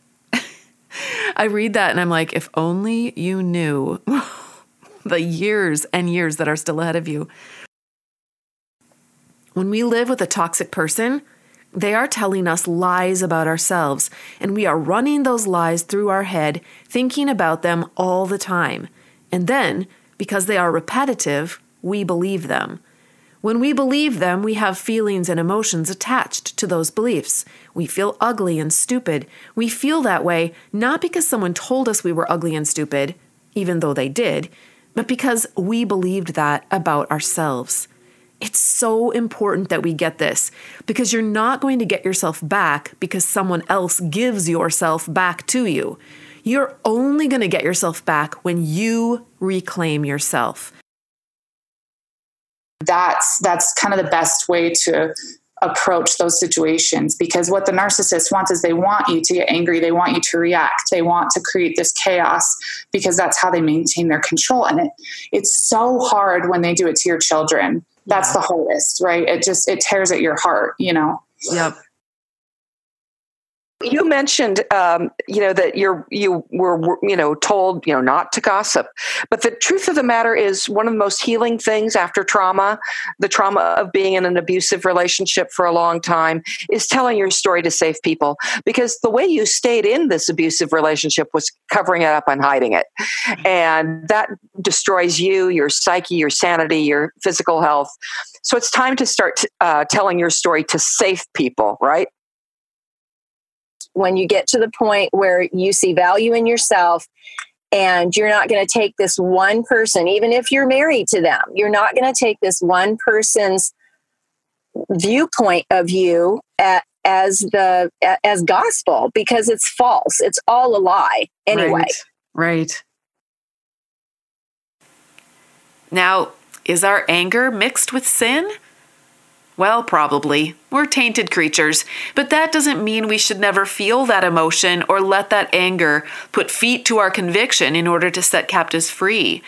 I read that and I'm like, if only you knew the years and years that are still ahead of you. When we live with a toxic person, they are telling us lies about ourselves, and we are running those lies through our head, thinking about them all the time. And then, because they are repetitive, we believe them. When we believe them, we have feelings and emotions attached to those beliefs. We feel ugly and stupid. We feel that way not because someone told us we were ugly and stupid, even though they did, but because we believed that about ourselves. It's so important that we get this because you're not going to get yourself back because someone else gives yourself back to you. You're only going to get yourself back when you reclaim yourself. That's that's kind of the best way to approach those situations because what the narcissist wants is they want you to get angry they want you to react they want to create this chaos because that's how they maintain their control and it it's so hard when they do it to your children. That's the hardest right? It just it tears at your heart you know? Yep you mentioned, um, you know, that you're you were you know told you know not to gossip, but the truth of the matter is one of the most healing things after trauma, the trauma of being in an abusive relationship for a long time, is telling your story to save people. Because the way you stayed in this abusive relationship was covering it up and hiding it, and that destroys you, your psyche, your sanity, your physical health. So it's time to start uh, telling your story to save people, right? When you get to the point where you see value in yourself and you're not going to take this one person, even if you're married to them, you're not going to take this one person's viewpoint of you at, as the as gospel because it's false. It's all a lie anyway. Right. right. Now, is our anger mixed with sin? Well, probably. We're tainted creatures, but that doesn't mean we should never feel that emotion or let that anger put feet to our conviction in order to set captives free.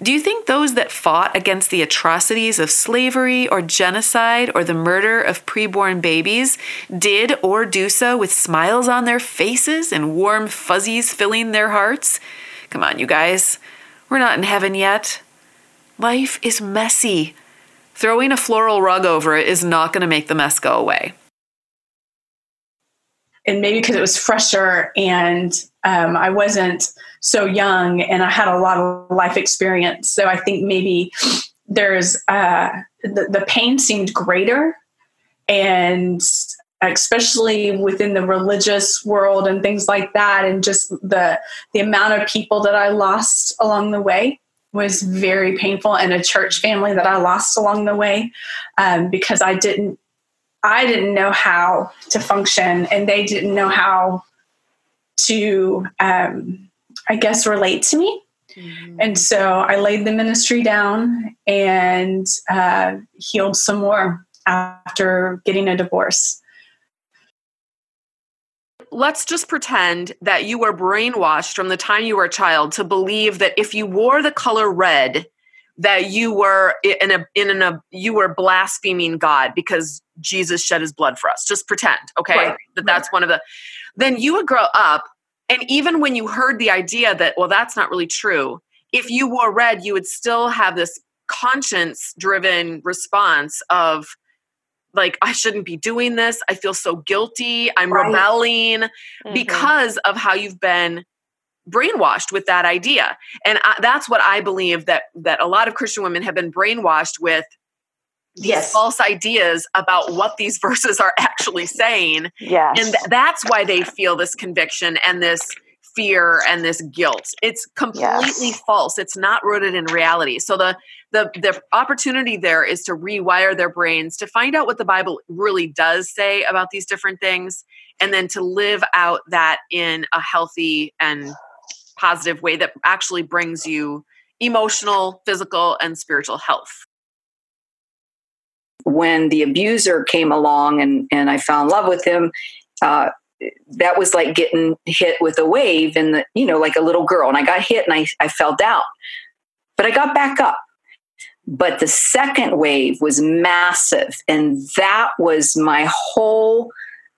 Do you think those that fought against the atrocities of slavery or genocide or the murder of preborn babies did or do so with smiles on their faces and warm fuzzies filling their hearts? Come on, you guys. We're not in heaven yet. Life is messy. Throwing a floral rug over it is not going to make the mess go away. And maybe because it was fresher and um, I wasn't so young and I had a lot of life experience. So I think maybe there's uh, the, the pain seemed greater and especially within the religious world and things like that and just the the amount of people that I lost along the way was very painful and a church family that I lost along the way um, because I didn't I didn't know how to function and they didn't know how to um, I guess relate to me. Mm-hmm. And so I laid the ministry down and uh, healed some more after getting a divorce let's just pretend that you were brainwashed from the time you were a child to believe that if you wore the color red that you were in a in a you were blaspheming God because Jesus shed his blood for us. Just pretend, okay? Right. That that's one of the then you would grow up and even when you heard the idea that well that's not really true, if you wore red you would still have this conscience driven response of like I shouldn't be doing this. I feel so guilty. I'm right. rebelling mm-hmm. because of how you've been brainwashed with that idea. And I, that's what I believe that that a lot of Christian women have been brainwashed with these yes. false ideas about what these verses are actually saying. Yes. And th- that's why they feel this conviction and this fear and this guilt. It's completely yes. false. It's not rooted in reality. So the the the opportunity there is to rewire their brains to find out what the Bible really does say about these different things and then to live out that in a healthy and positive way that actually brings you emotional, physical and spiritual health. When the abuser came along and, and I fell in love with him, uh, that was like getting hit with a wave and you know like a little girl and i got hit and I, I fell down. But i got back up but the second wave was massive and that was my whole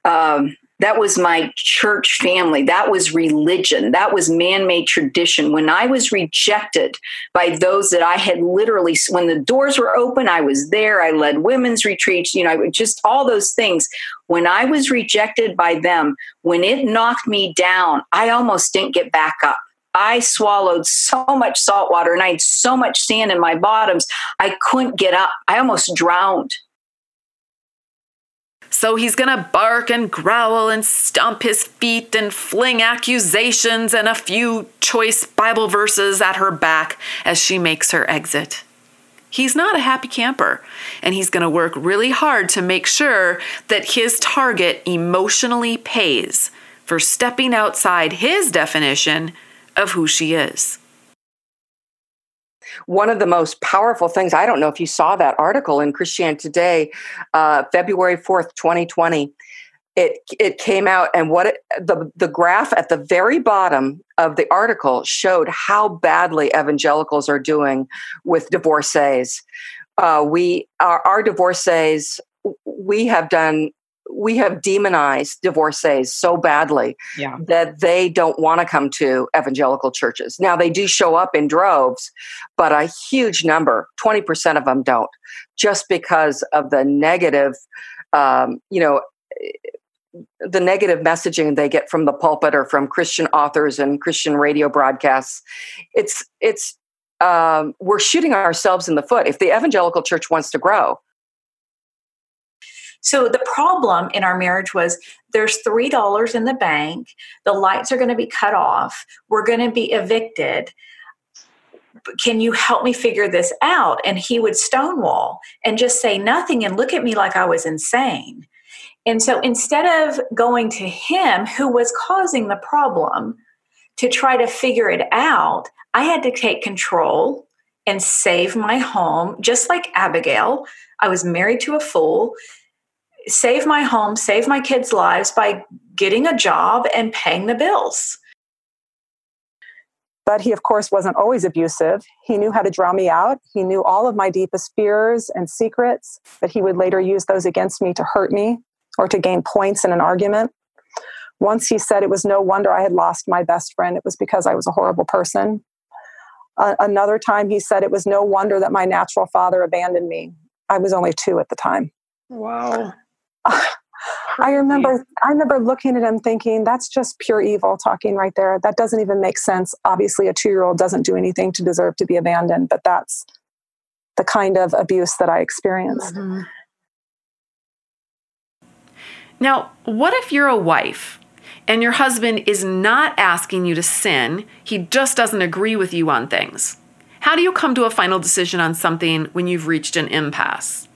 um, that was my church family. That was religion. That was man made tradition. When I was rejected by those that I had literally, when the doors were open, I was there. I led women's retreats, you know, just all those things. When I was rejected by them, when it knocked me down, I almost didn't get back up. I swallowed so much salt water and I had so much sand in my bottoms, I couldn't get up. I almost drowned. So he's gonna bark and growl and stomp his feet and fling accusations and a few choice Bible verses at her back as she makes her exit. He's not a happy camper, and he's to work really hard to make sure that his target emotionally pays for stepping outside his definition of who she is. One of the most powerful things, I don't know if you saw that article in Christian Today, uh, February 4th, 2020 it it came out and what it, the the graph at the very bottom of the article showed how badly evangelicals are doing with divorcees. Uh, we our, our divorcees we have done we have demonized divorcees so badly yeah. that they don't want to come to evangelical churches. Now they do show up in droves, but a huge number, 20% of them don't, just because of the negative, um, you know, the negative messaging they get from the pulpit or from Christian authors and Christian radio broadcasts. It's it's um, we're shooting ourselves in the foot. If the evangelical church wants to grow, so the problem in our marriage was there's three dollars in the bank. The lights are going to be cut off. We're going to be evicted. Can you help me figure this out? And he would stonewall and just say nothing and look at me like I was insane. And so instead of going to him who was causing the problem to try to figure it out, I had to take control and save my home, just like Abigail. I was married to a fool. Save my home, save my kids' lives by getting a job and paying the bills. But he, of course, wasn't always abusive. He knew how to draw me out. He knew all of my deepest fears and secrets, but he would later use those against me to hurt me or to gain points in an argument. Once he said it was no wonder I had lost my best friend, it was because I was a horrible person. Uh, another time he said it was no wonder that my natural father abandoned me. I was only two at the time. Wow. I remember I remember looking at him thinking that's just pure evil talking right there. That doesn't even make sense. Obviously a 2-year-old doesn't do anything to deserve to be abandoned, but that's the kind of abuse that I experienced. Mm-hmm. Now, what if you're a wife and your husband is not asking you to sin, he just doesn't agree with you on things? How do you come to a final decision on something when you've reached an impasse?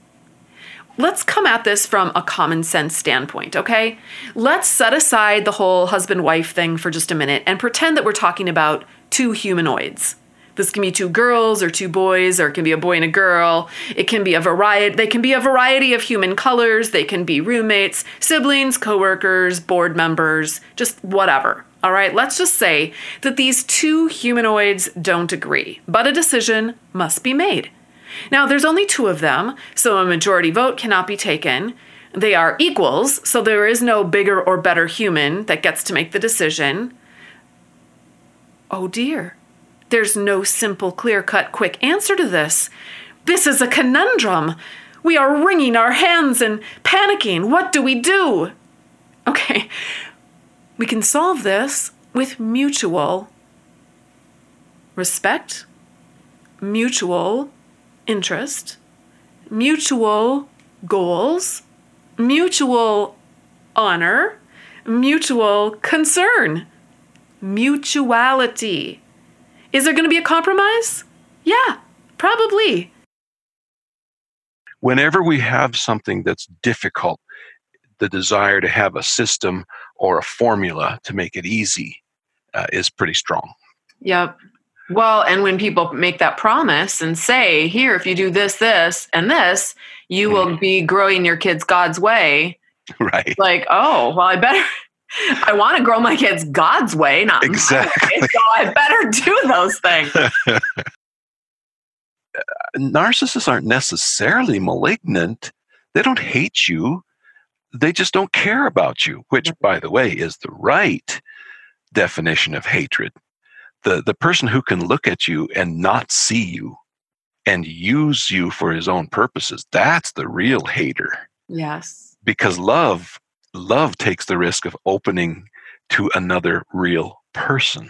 Let's come at this from a common sense standpoint, okay? Let's set aside the whole husband wife thing for just a minute and pretend that we're talking about two humanoids. This can be two girls or two boys, or it can be a boy and a girl. It can be a variety. They can be a variety of human colors. They can be roommates, siblings, coworkers, board members, just whatever. All right, let's just say that these two humanoids don't agree, but a decision must be made. Now, there's only two of them, so a majority vote cannot be taken. They are equals, so there is no bigger or better human that gets to make the decision. Oh dear. There's no simple, clear cut, quick answer to this. This is a conundrum. We are wringing our hands and panicking. What do we do? Okay, we can solve this with mutual respect, mutual interest, mutual goals, mutual honor, mutual concern, mutuality. Is there going to be a compromise? Yeah, probably. Whenever we have something that's difficult, the desire to have a system or a formula to make it easy uh, is pretty strong. Yep. Well, and when people make that promise and say, here, if you do this, this, and this, you will mm-hmm. be growing your kids God's way. Right. Like, oh, well, I better, I want to grow my kids God's way, not exactly. Way, so I better do those things. Narcissists aren't necessarily malignant. They don't hate you. They just don't care about you, which, by the way, is the right definition of hatred. The, the person who can look at you and not see you and use you for his own purposes, that's the real hater. Yes. Because love love takes the risk of opening to another real person.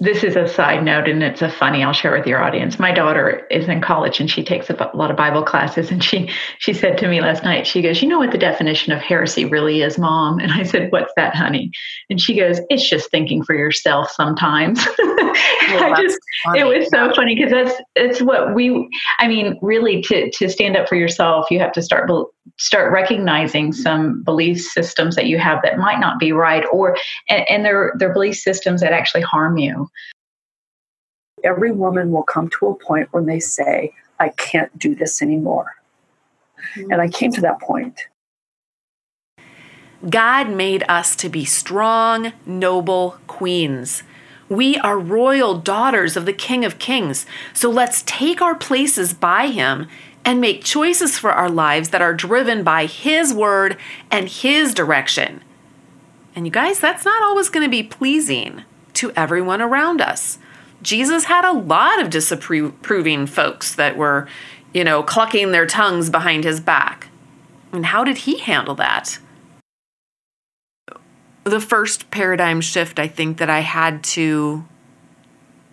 This is a side note, and it's a funny. I'll share with your audience. My daughter is in college, and she takes a lot of Bible classes. And she she said to me last night, she goes, "You know what the definition of heresy really is, Mom?" And I said, "What's that, honey?" And she goes, "It's just thinking for yourself sometimes." I just, it was so funny because that's it's what we. I mean, really, to to stand up for yourself, you have to start start recognizing some belief systems that you have that might not be right, or and, and they're they're belief systems that actually harm you. Every woman will come to a point when they say, "I can't do this anymore," mm-hmm. and I came to that point. God made us to be strong, noble queens. We are royal daughters of the King of Kings. So let's take our places by Him and make choices for our lives that are driven by His word and His direction. And you guys, that's not always going to be pleasing to everyone around us. Jesus had a lot of disapproving folks that were, you know, clucking their tongues behind his back. And how did he handle that? the first paradigm shift I think that I had to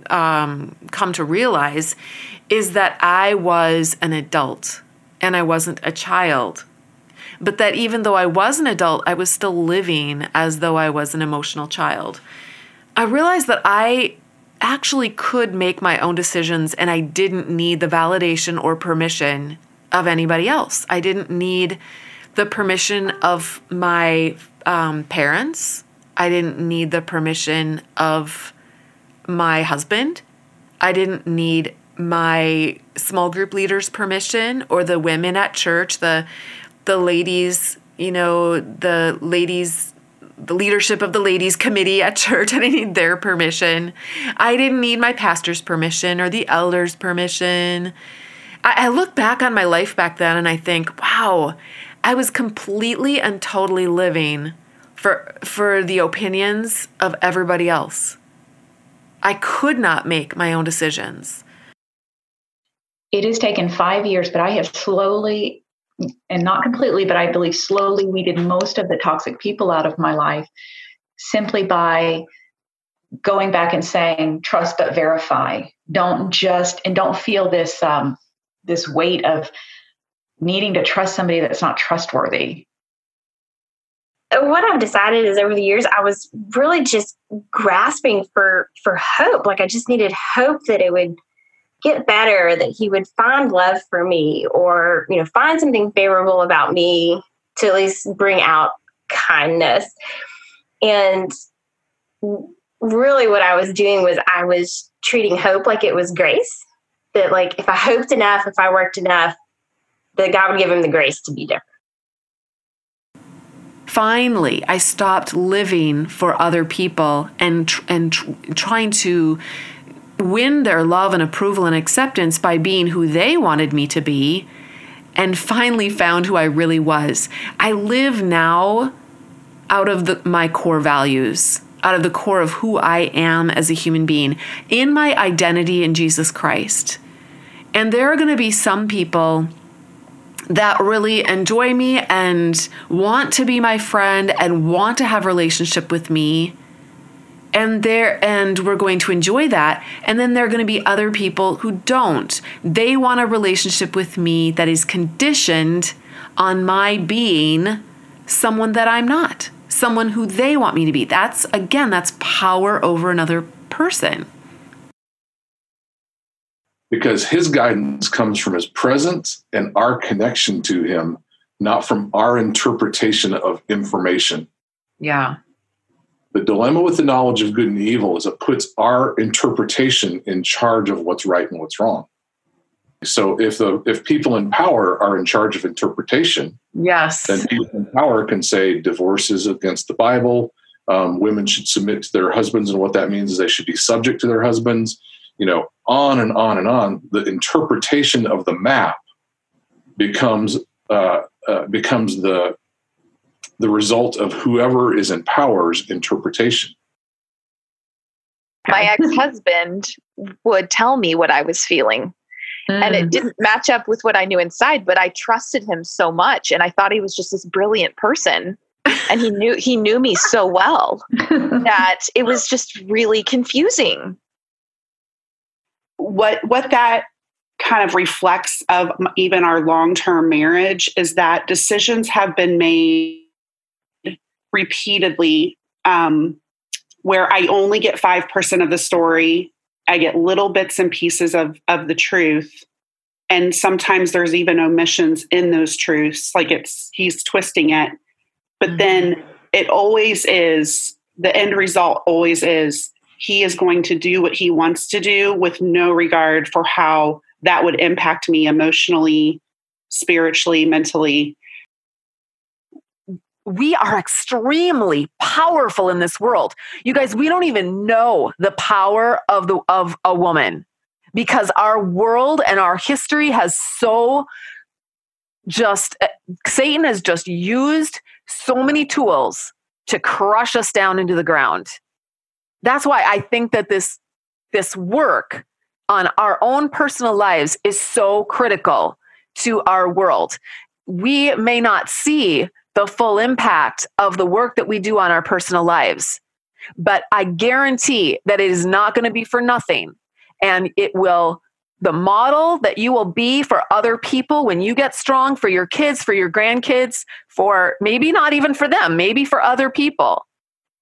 um, come to realize is that I was an adult and I wasn't a child. But that even though I was an adult, I was still living as though I was an emotional child. I realized that I actually could make my own decisions and I didn't need the validation or permission of anybody else. I didn't need the permission of my um, parents. I didn't need the permission of my husband. I didn't need my small group leaders' permission or the women at church, the the ladies, you know, the ladies the leadership of the ladies committee at church. I didn't need their permission. I didn't need my pastor's permission or the elders' permission. I, I look back on my life back then and I think, wow, I was completely and totally living for for the opinions of everybody else. I could not make my own decisions. It has taken 5 years, but I have slowly and not completely, but I believe slowly weeded most of the toxic people out of my life simply by going back and saying trust but verify. Don't just and don't feel this um, this weight of needing to trust somebody that's not trustworthy. What I've decided is over the years, I was really just grasping for for hope. Like I just needed hope that it would get better, that he would find love for me, or you know, find something favorable about me to at least bring out kindness. And really, what I was doing was I was treating hope like it was grace. That like if I hoped enough, if I worked enough, that God would give him the grace to be different. Finally, I stopped living for other people and and trying to win their love and approval and acceptance by being who they wanted me to be and finally found who I really was. I live now out of the, my core values, out of the core of who I am as a human being, in my identity in Jesus Christ. And there are going to be some people that really enjoy me and want to be my friend and want to have relationship with me. And there and we're going to enjoy that. And then there are going to be other people who don't. They want a relationship with me that is conditioned on my being someone that I'm not someone who they want me to be. That's again that's power over another person because his guidance comes from his presence and our connection to him, not from our interpretation of information. Yeah. The dilemma with the knowledge of good and evil is it puts our interpretation in charge of what's right and what's wrong. So if the if people in power are in charge of interpretation, yes, then people in power can say divorce is against the Bible. Um, women should submit to their husbands, and what that means is they should be subject to their husbands you know, on and on and on, the interpretation of the map becomes uh, uh, becomes the the result of whoever is in power's interpretation. My ex-husband would tell me what I was feeling. Mm. And it mm. didn't match up with what I knew inside, but I trusted him so much and I thought he was just this brilliant person and he knew he knew me so well that it was just really confusing what what that kind of reflects of even our long-term marriage is that decisions have been made repeatedly um, where I only get 5% of the story I get little bits and pieces of of the truth. And sometimes there's even omissions in those truths, like it's he's twisting it. But mm-hmm. then it always is the end result always is he is going to do what he wants to do with no regard for how that would impact me emotionally, spiritually, mentally we are extremely powerful in this world. You guys, we don't even know the power of the of a woman because our world and our history has so just eh, Satan has just used so many tools to crush us down into the ground. That's why I think that this this work on our own personal lives is so critical to our world. We may not see the full impact of the work that we do on our personal lives. But I guarantee that it is not going to be for nothing. And it will, the model that you will be for other people when you get strong for your kids, for your grandkids, for maybe not even for them, maybe for other people,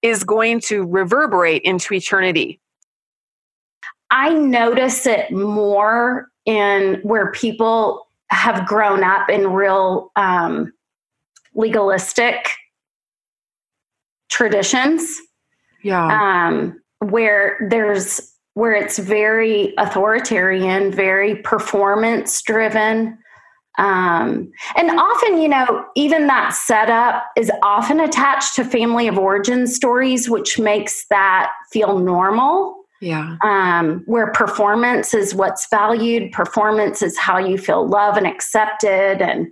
is going to reverberate into eternity. I notice it more in where people have grown up in real um, legalistic traditions. Yeah. Um, where there's where it's very authoritarian, very performance driven. Um, and often, you know, even that setup is often attached to family of origin stories, which makes that feel normal. Yeah. Um, where performance is what's valued, performance is how you feel loved and accepted. And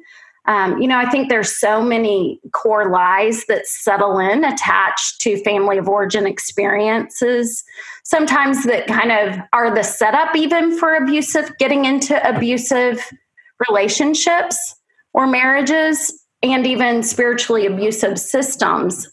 um, you know, I think there's so many core lies that settle in attached to family of origin experiences, sometimes that kind of are the setup even for abusive, getting into abusive relationships or marriages, and even spiritually abusive systems.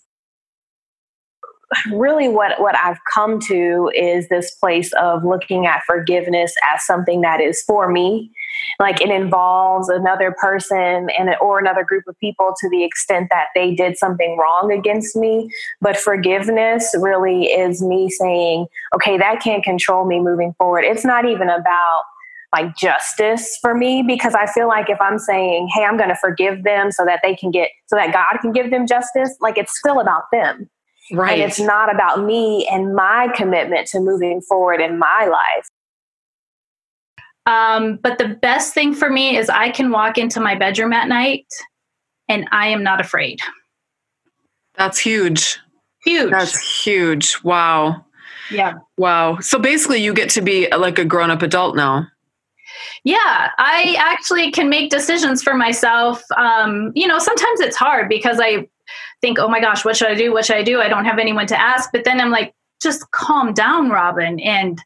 Really what what I've come to is this place of looking at forgiveness as something that is for me. Like it involves another person and or another group of people to the extent that they did something wrong against me. But forgiveness really is me saying okay that can't control me moving forward. It's not even about like justice for me because I feel like if I'm saying, hey, I'm going to forgive them so that they can get, so that God can give them justice, like it's still about them. Right. And it's not about me and my commitment to moving forward in my life. Um, but the best thing for me is I can walk into my bedroom at night and I am not afraid. That's huge. Huge. That's huge. Wow. Yeah. Wow. So basically, you get to be like a grown up adult now. Yeah, I actually can make decisions for myself. Um, you know, sometimes it's hard because I think, oh my gosh, what should I do? What should I do? I don't have anyone to ask. But then I'm like, just calm down, Robin, and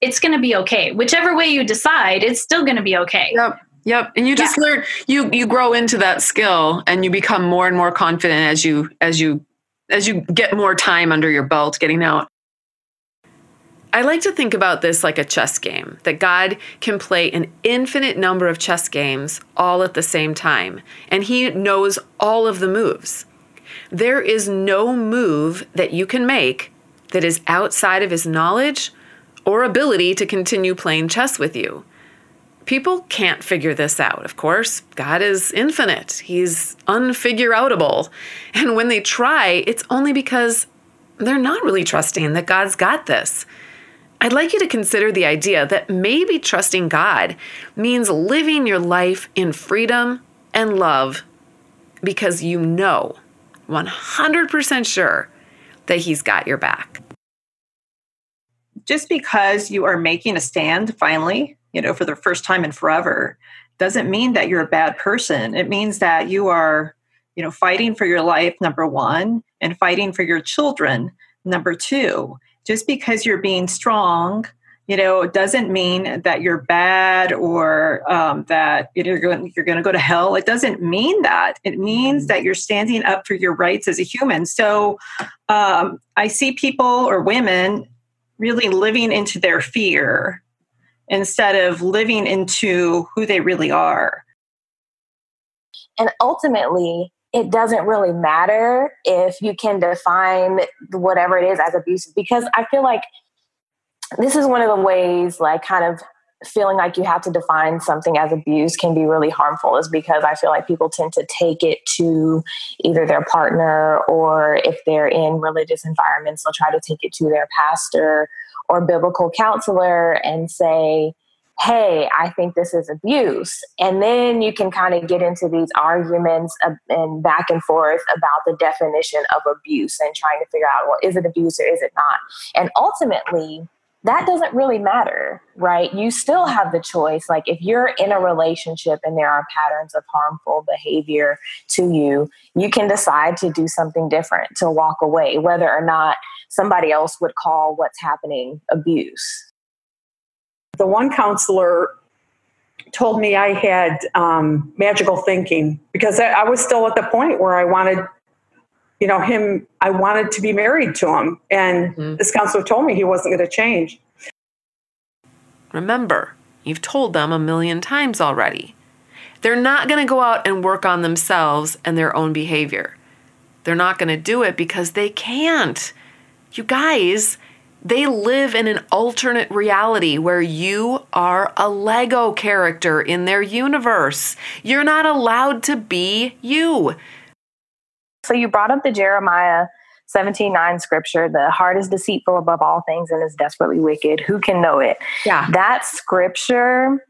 it's going to be okay. Whichever way you decide, it's still going to be okay. Yep. Yep. And you just yeah. learn you you grow into that skill and you become more and more confident as you as you as you get more time under your belt getting out. I like to think about this like a chess game, that God can play an infinite number of chess games all at the same time, and He knows all of the moves. There is no move that you can make that is outside of His knowledge or ability to continue playing chess with you. People can't figure this out, of course. God is infinite, He's unfigureoutable. And when they try, it's only because they're not really trusting that God's got this. I'd like you to consider the idea that maybe trusting God means living your life in freedom and love because you know 100% sure that He's got your back. Just because you are making a stand finally, you know, for the first time in forever, doesn't mean that you're a bad person. It means that you are, you know, fighting for your life, number one, and fighting for your children, number two just because you're being strong you know doesn't mean that you're bad or um, that you're going, you're going to go to hell. It doesn't mean that. It means that you're standing up for your rights as a human. So um, i see people or women really living into their fear instead of living into who they really are. And ultimately it doesn't really matter if you can define whatever it is as abusive because I feel like this is one of the ways, like, kind of feeling like you have to define something as abuse can be really harmful is because I feel like people tend to take it to either their partner or if they're in religious environments, they'll try to take it to their pastor or biblical counselor and say, Hey, I think this is abuse. And then you can kind of get into these arguments and back and forth about the definition of abuse and trying to figure out, well, is it abuse or is it not? And ultimately, that doesn't really matter, right? You still have the choice. Like if you're in a relationship and there are patterns of harmful behavior to you, you can decide to do something different, to walk away, whether or not somebody else would call what's happening abuse. The one counselor told me I had um, magical thinking because I, I was still at the point where I wanted you know, him, I wanted to be married to him. And mm-hmm. this counselor told me he wasn't going to change. Remember, you've told them a million times already. They're not going to go out and work on themselves and their own behavior. They're not going to do it because they can't. You guys, they live in an alternate reality where you are a Lego character in their universe. You're not allowed to be you. So you brought up the Jeremiah 17 9 scripture the heart is deceitful above all things and is desperately wicked who can know it yeah that scripture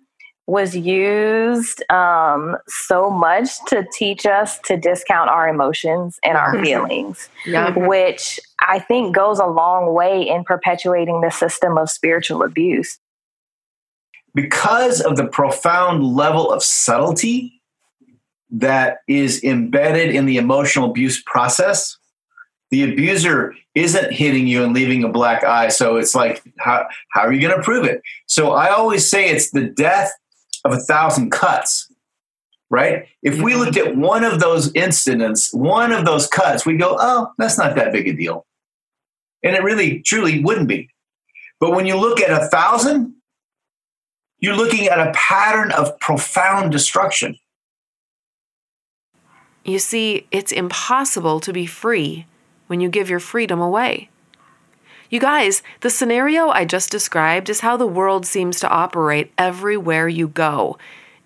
was used um, so much to teach us to discount our emotions and our feelings yeah. which i think goes a long way in perpetuating the system of spiritual abuse because of the profound level of subtlety that is embedded in the emotional abuse process. The abuser isn't hitting you and leaving a black eye. So it's like, how, how are you going to prove it? So I always say it's the death of a thousand cuts, right? If we looked at one of those incidents, one of those cuts, we go, oh, that's not that big a deal. And it really, truly wouldn't be. But when you look at a thousand, you're looking at a pattern of profound destruction. You see, it's impossible to be free when you give your freedom away. You guys, the scenario I just described is how the world seems to operate everywhere you go.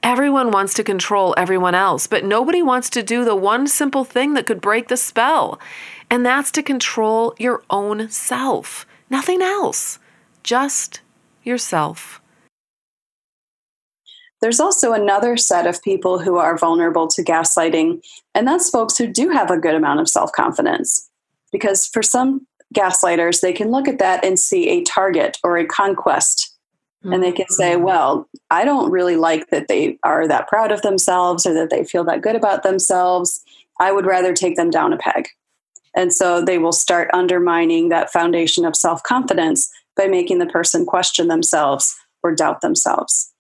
Everyone wants to control everyone else, but nobody wants to do the one simple thing that could break the spell, and that's to control your own self. Nothing else, just yourself. There's also another set of people who are vulnerable to gaslighting, and that's folks who do have a good amount of self confidence. Because for some gaslighters, they can look at that and see a target or a conquest. And they can say, mm-hmm. well, I don't really like that they are that proud of themselves or that they feel that good about themselves. I would rather take them down a peg. And so they will start undermining that foundation of self confidence by making the person question themselves or doubt themselves.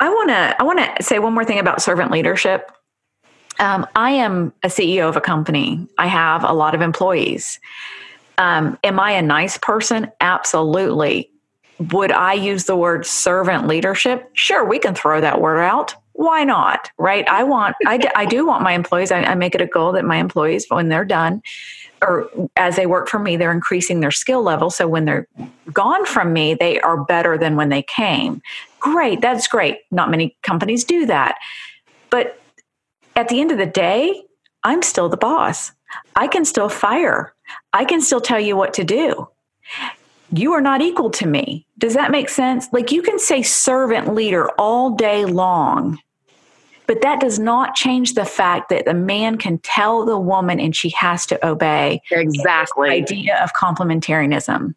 I want to I want to say one more thing about servant leadership. Um, I am a CEO of a company. I have a lot of employees. Um, am I a nice person? Absolutely. Would I use the word servant leadership? Sure, we can throw that word out. Why not? Right? I want, I, d- I do want my employees, I, I make it a goal that my employees, when they're done, or as they work for me, they're increasing their skill level. So when they're gone from me, they are better than when they came. Great, that's great. Not many companies do that. But at the end of the day, I'm still the boss. I can still fire. I can still tell you what to do. You are not equal to me. Does that make sense? Like you can say servant leader all day long but that does not change the fact that the man can tell the woman and she has to obey. Exactly. idea of complementarianism.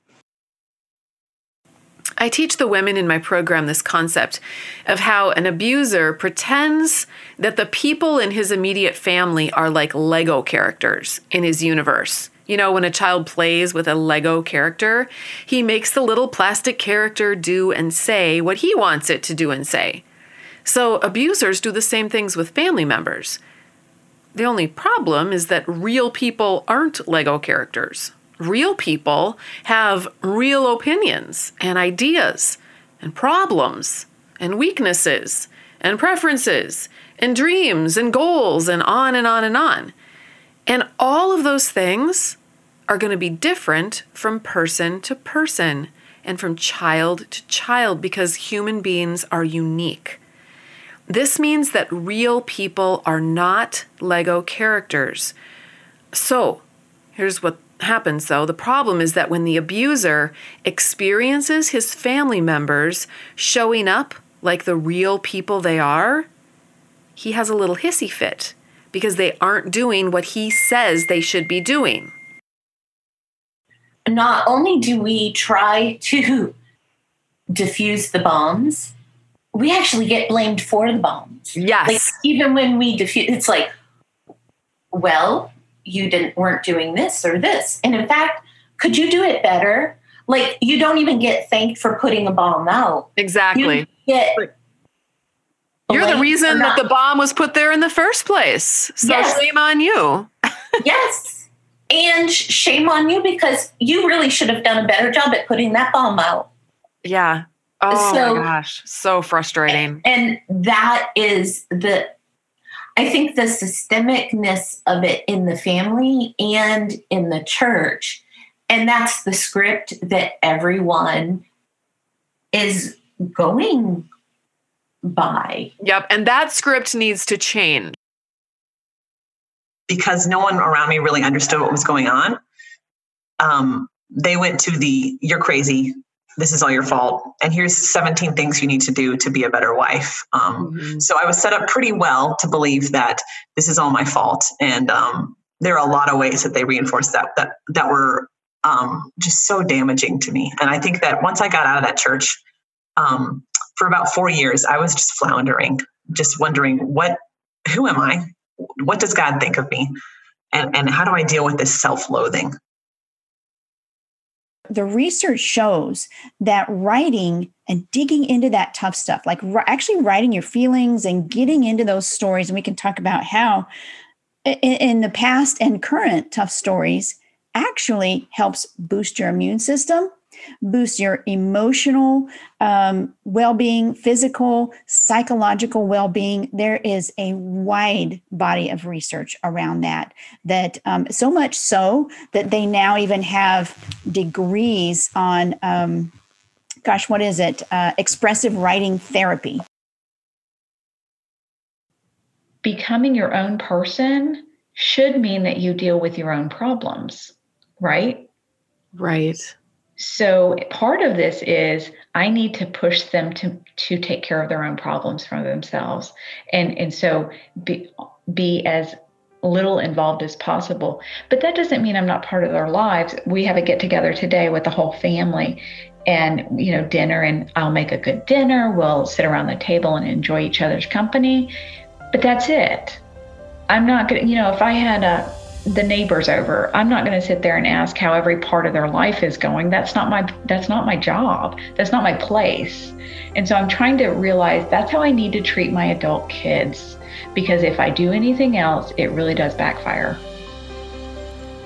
I teach the women in my program this concept of how an abuser pretends that the people in his immediate family are like Lego characters in his universe. You know, when a child plays with a Lego character, he makes the little plastic character do and say what he wants it to do and say. So abusers do the same things with family members. The only problem is that real people aren't Lego characters. Real people have real opinions and ideas and problems and weaknesses and preferences and dreams and goals and on and on and on. And all of those things are going to be different from person to person and from child to child because human beings are unique. This means that real people are not Lego characters. So, here's what happens though. The problem is that when the abuser experiences his family members showing up like the real people they are, he has a little hissy fit because they aren't doing what he says they should be doing. Not only do we try to diffuse the bombs, we actually get blamed for the bombs. Yes. Like even when we diffuse, it's like, well, you didn't weren't doing this or this, and in fact, could you do it better? Like you don't even get thanked for putting a bomb out. Exactly. You get You're the reason that the bomb was put there in the first place. So Yes. shame on you. yes. And shame on you because you really should have done a better job at putting that bomb out. Yeah. Oh So- my gosh. So frustrating. And that is the, I think the systemicness of it in the family and in the church. And that's the script that everyone is going by. Yep. And that script needs to change. because no one around me really understood what was going on. Um, they went to the "You're crazy. This is all your fault." And here's 17 things you need to do to be a better wife. Um, So I was set up pretty well to believe that this is all my fault, and um, there are a lot of ways that they reinforced that that that were um, just so damaging to me. And I think that once I got out of that church, um, for about four years, I was just floundering, just wondering what, who am I? What does God think of me? And, and how do I deal with this self loathing? The research shows that writing and digging into that tough stuff, like actually writing your feelings and getting into those stories, and we can talk about how in the past and current tough stories actually helps boost your immune system, boost your emotional um, well being, physical, psychological well being. There is a wide body of research around that. That um, so much so that they now even have degrees on, um, gosh, what is it? Uh, expressive writing therapy. becoming your own person should mean that you deal with your own problems, right? Right. So part of this is I need to push them to to take care of their own problems for themselves, and and so be be as little involved as possible. But that doesn't mean I'm not part of their lives. We have a get together today with the whole family, and you know dinner, and I'll make a good dinner. We'll sit around the table and enjoy each other's company, but that's it. I'm not gonna, you know, if I had a the neighbors over. I'm not going to sit there and ask how every part of their life is going. That's not my that's not my job. That's not my place. And so i'm trying to realize that's how i need to treat my adult kids because if i do anything else it really does backfire.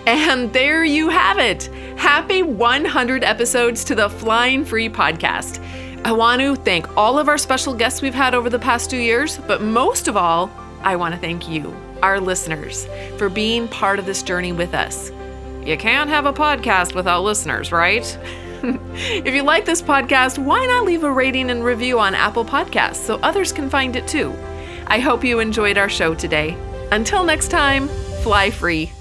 And there you have it. Happy 100 episodes to the Flying Free podcast. I want to thank all of our special guests we've had over the past two years, but most of all, I want to thank you, our listeners, for being part of this journey with us. You can't have a podcast without listeners, right? if you like this podcast, why not leave a rating and review on Apple Podcasts so others can find it too? I hope you enjoyed our show today. Until next time, fly free.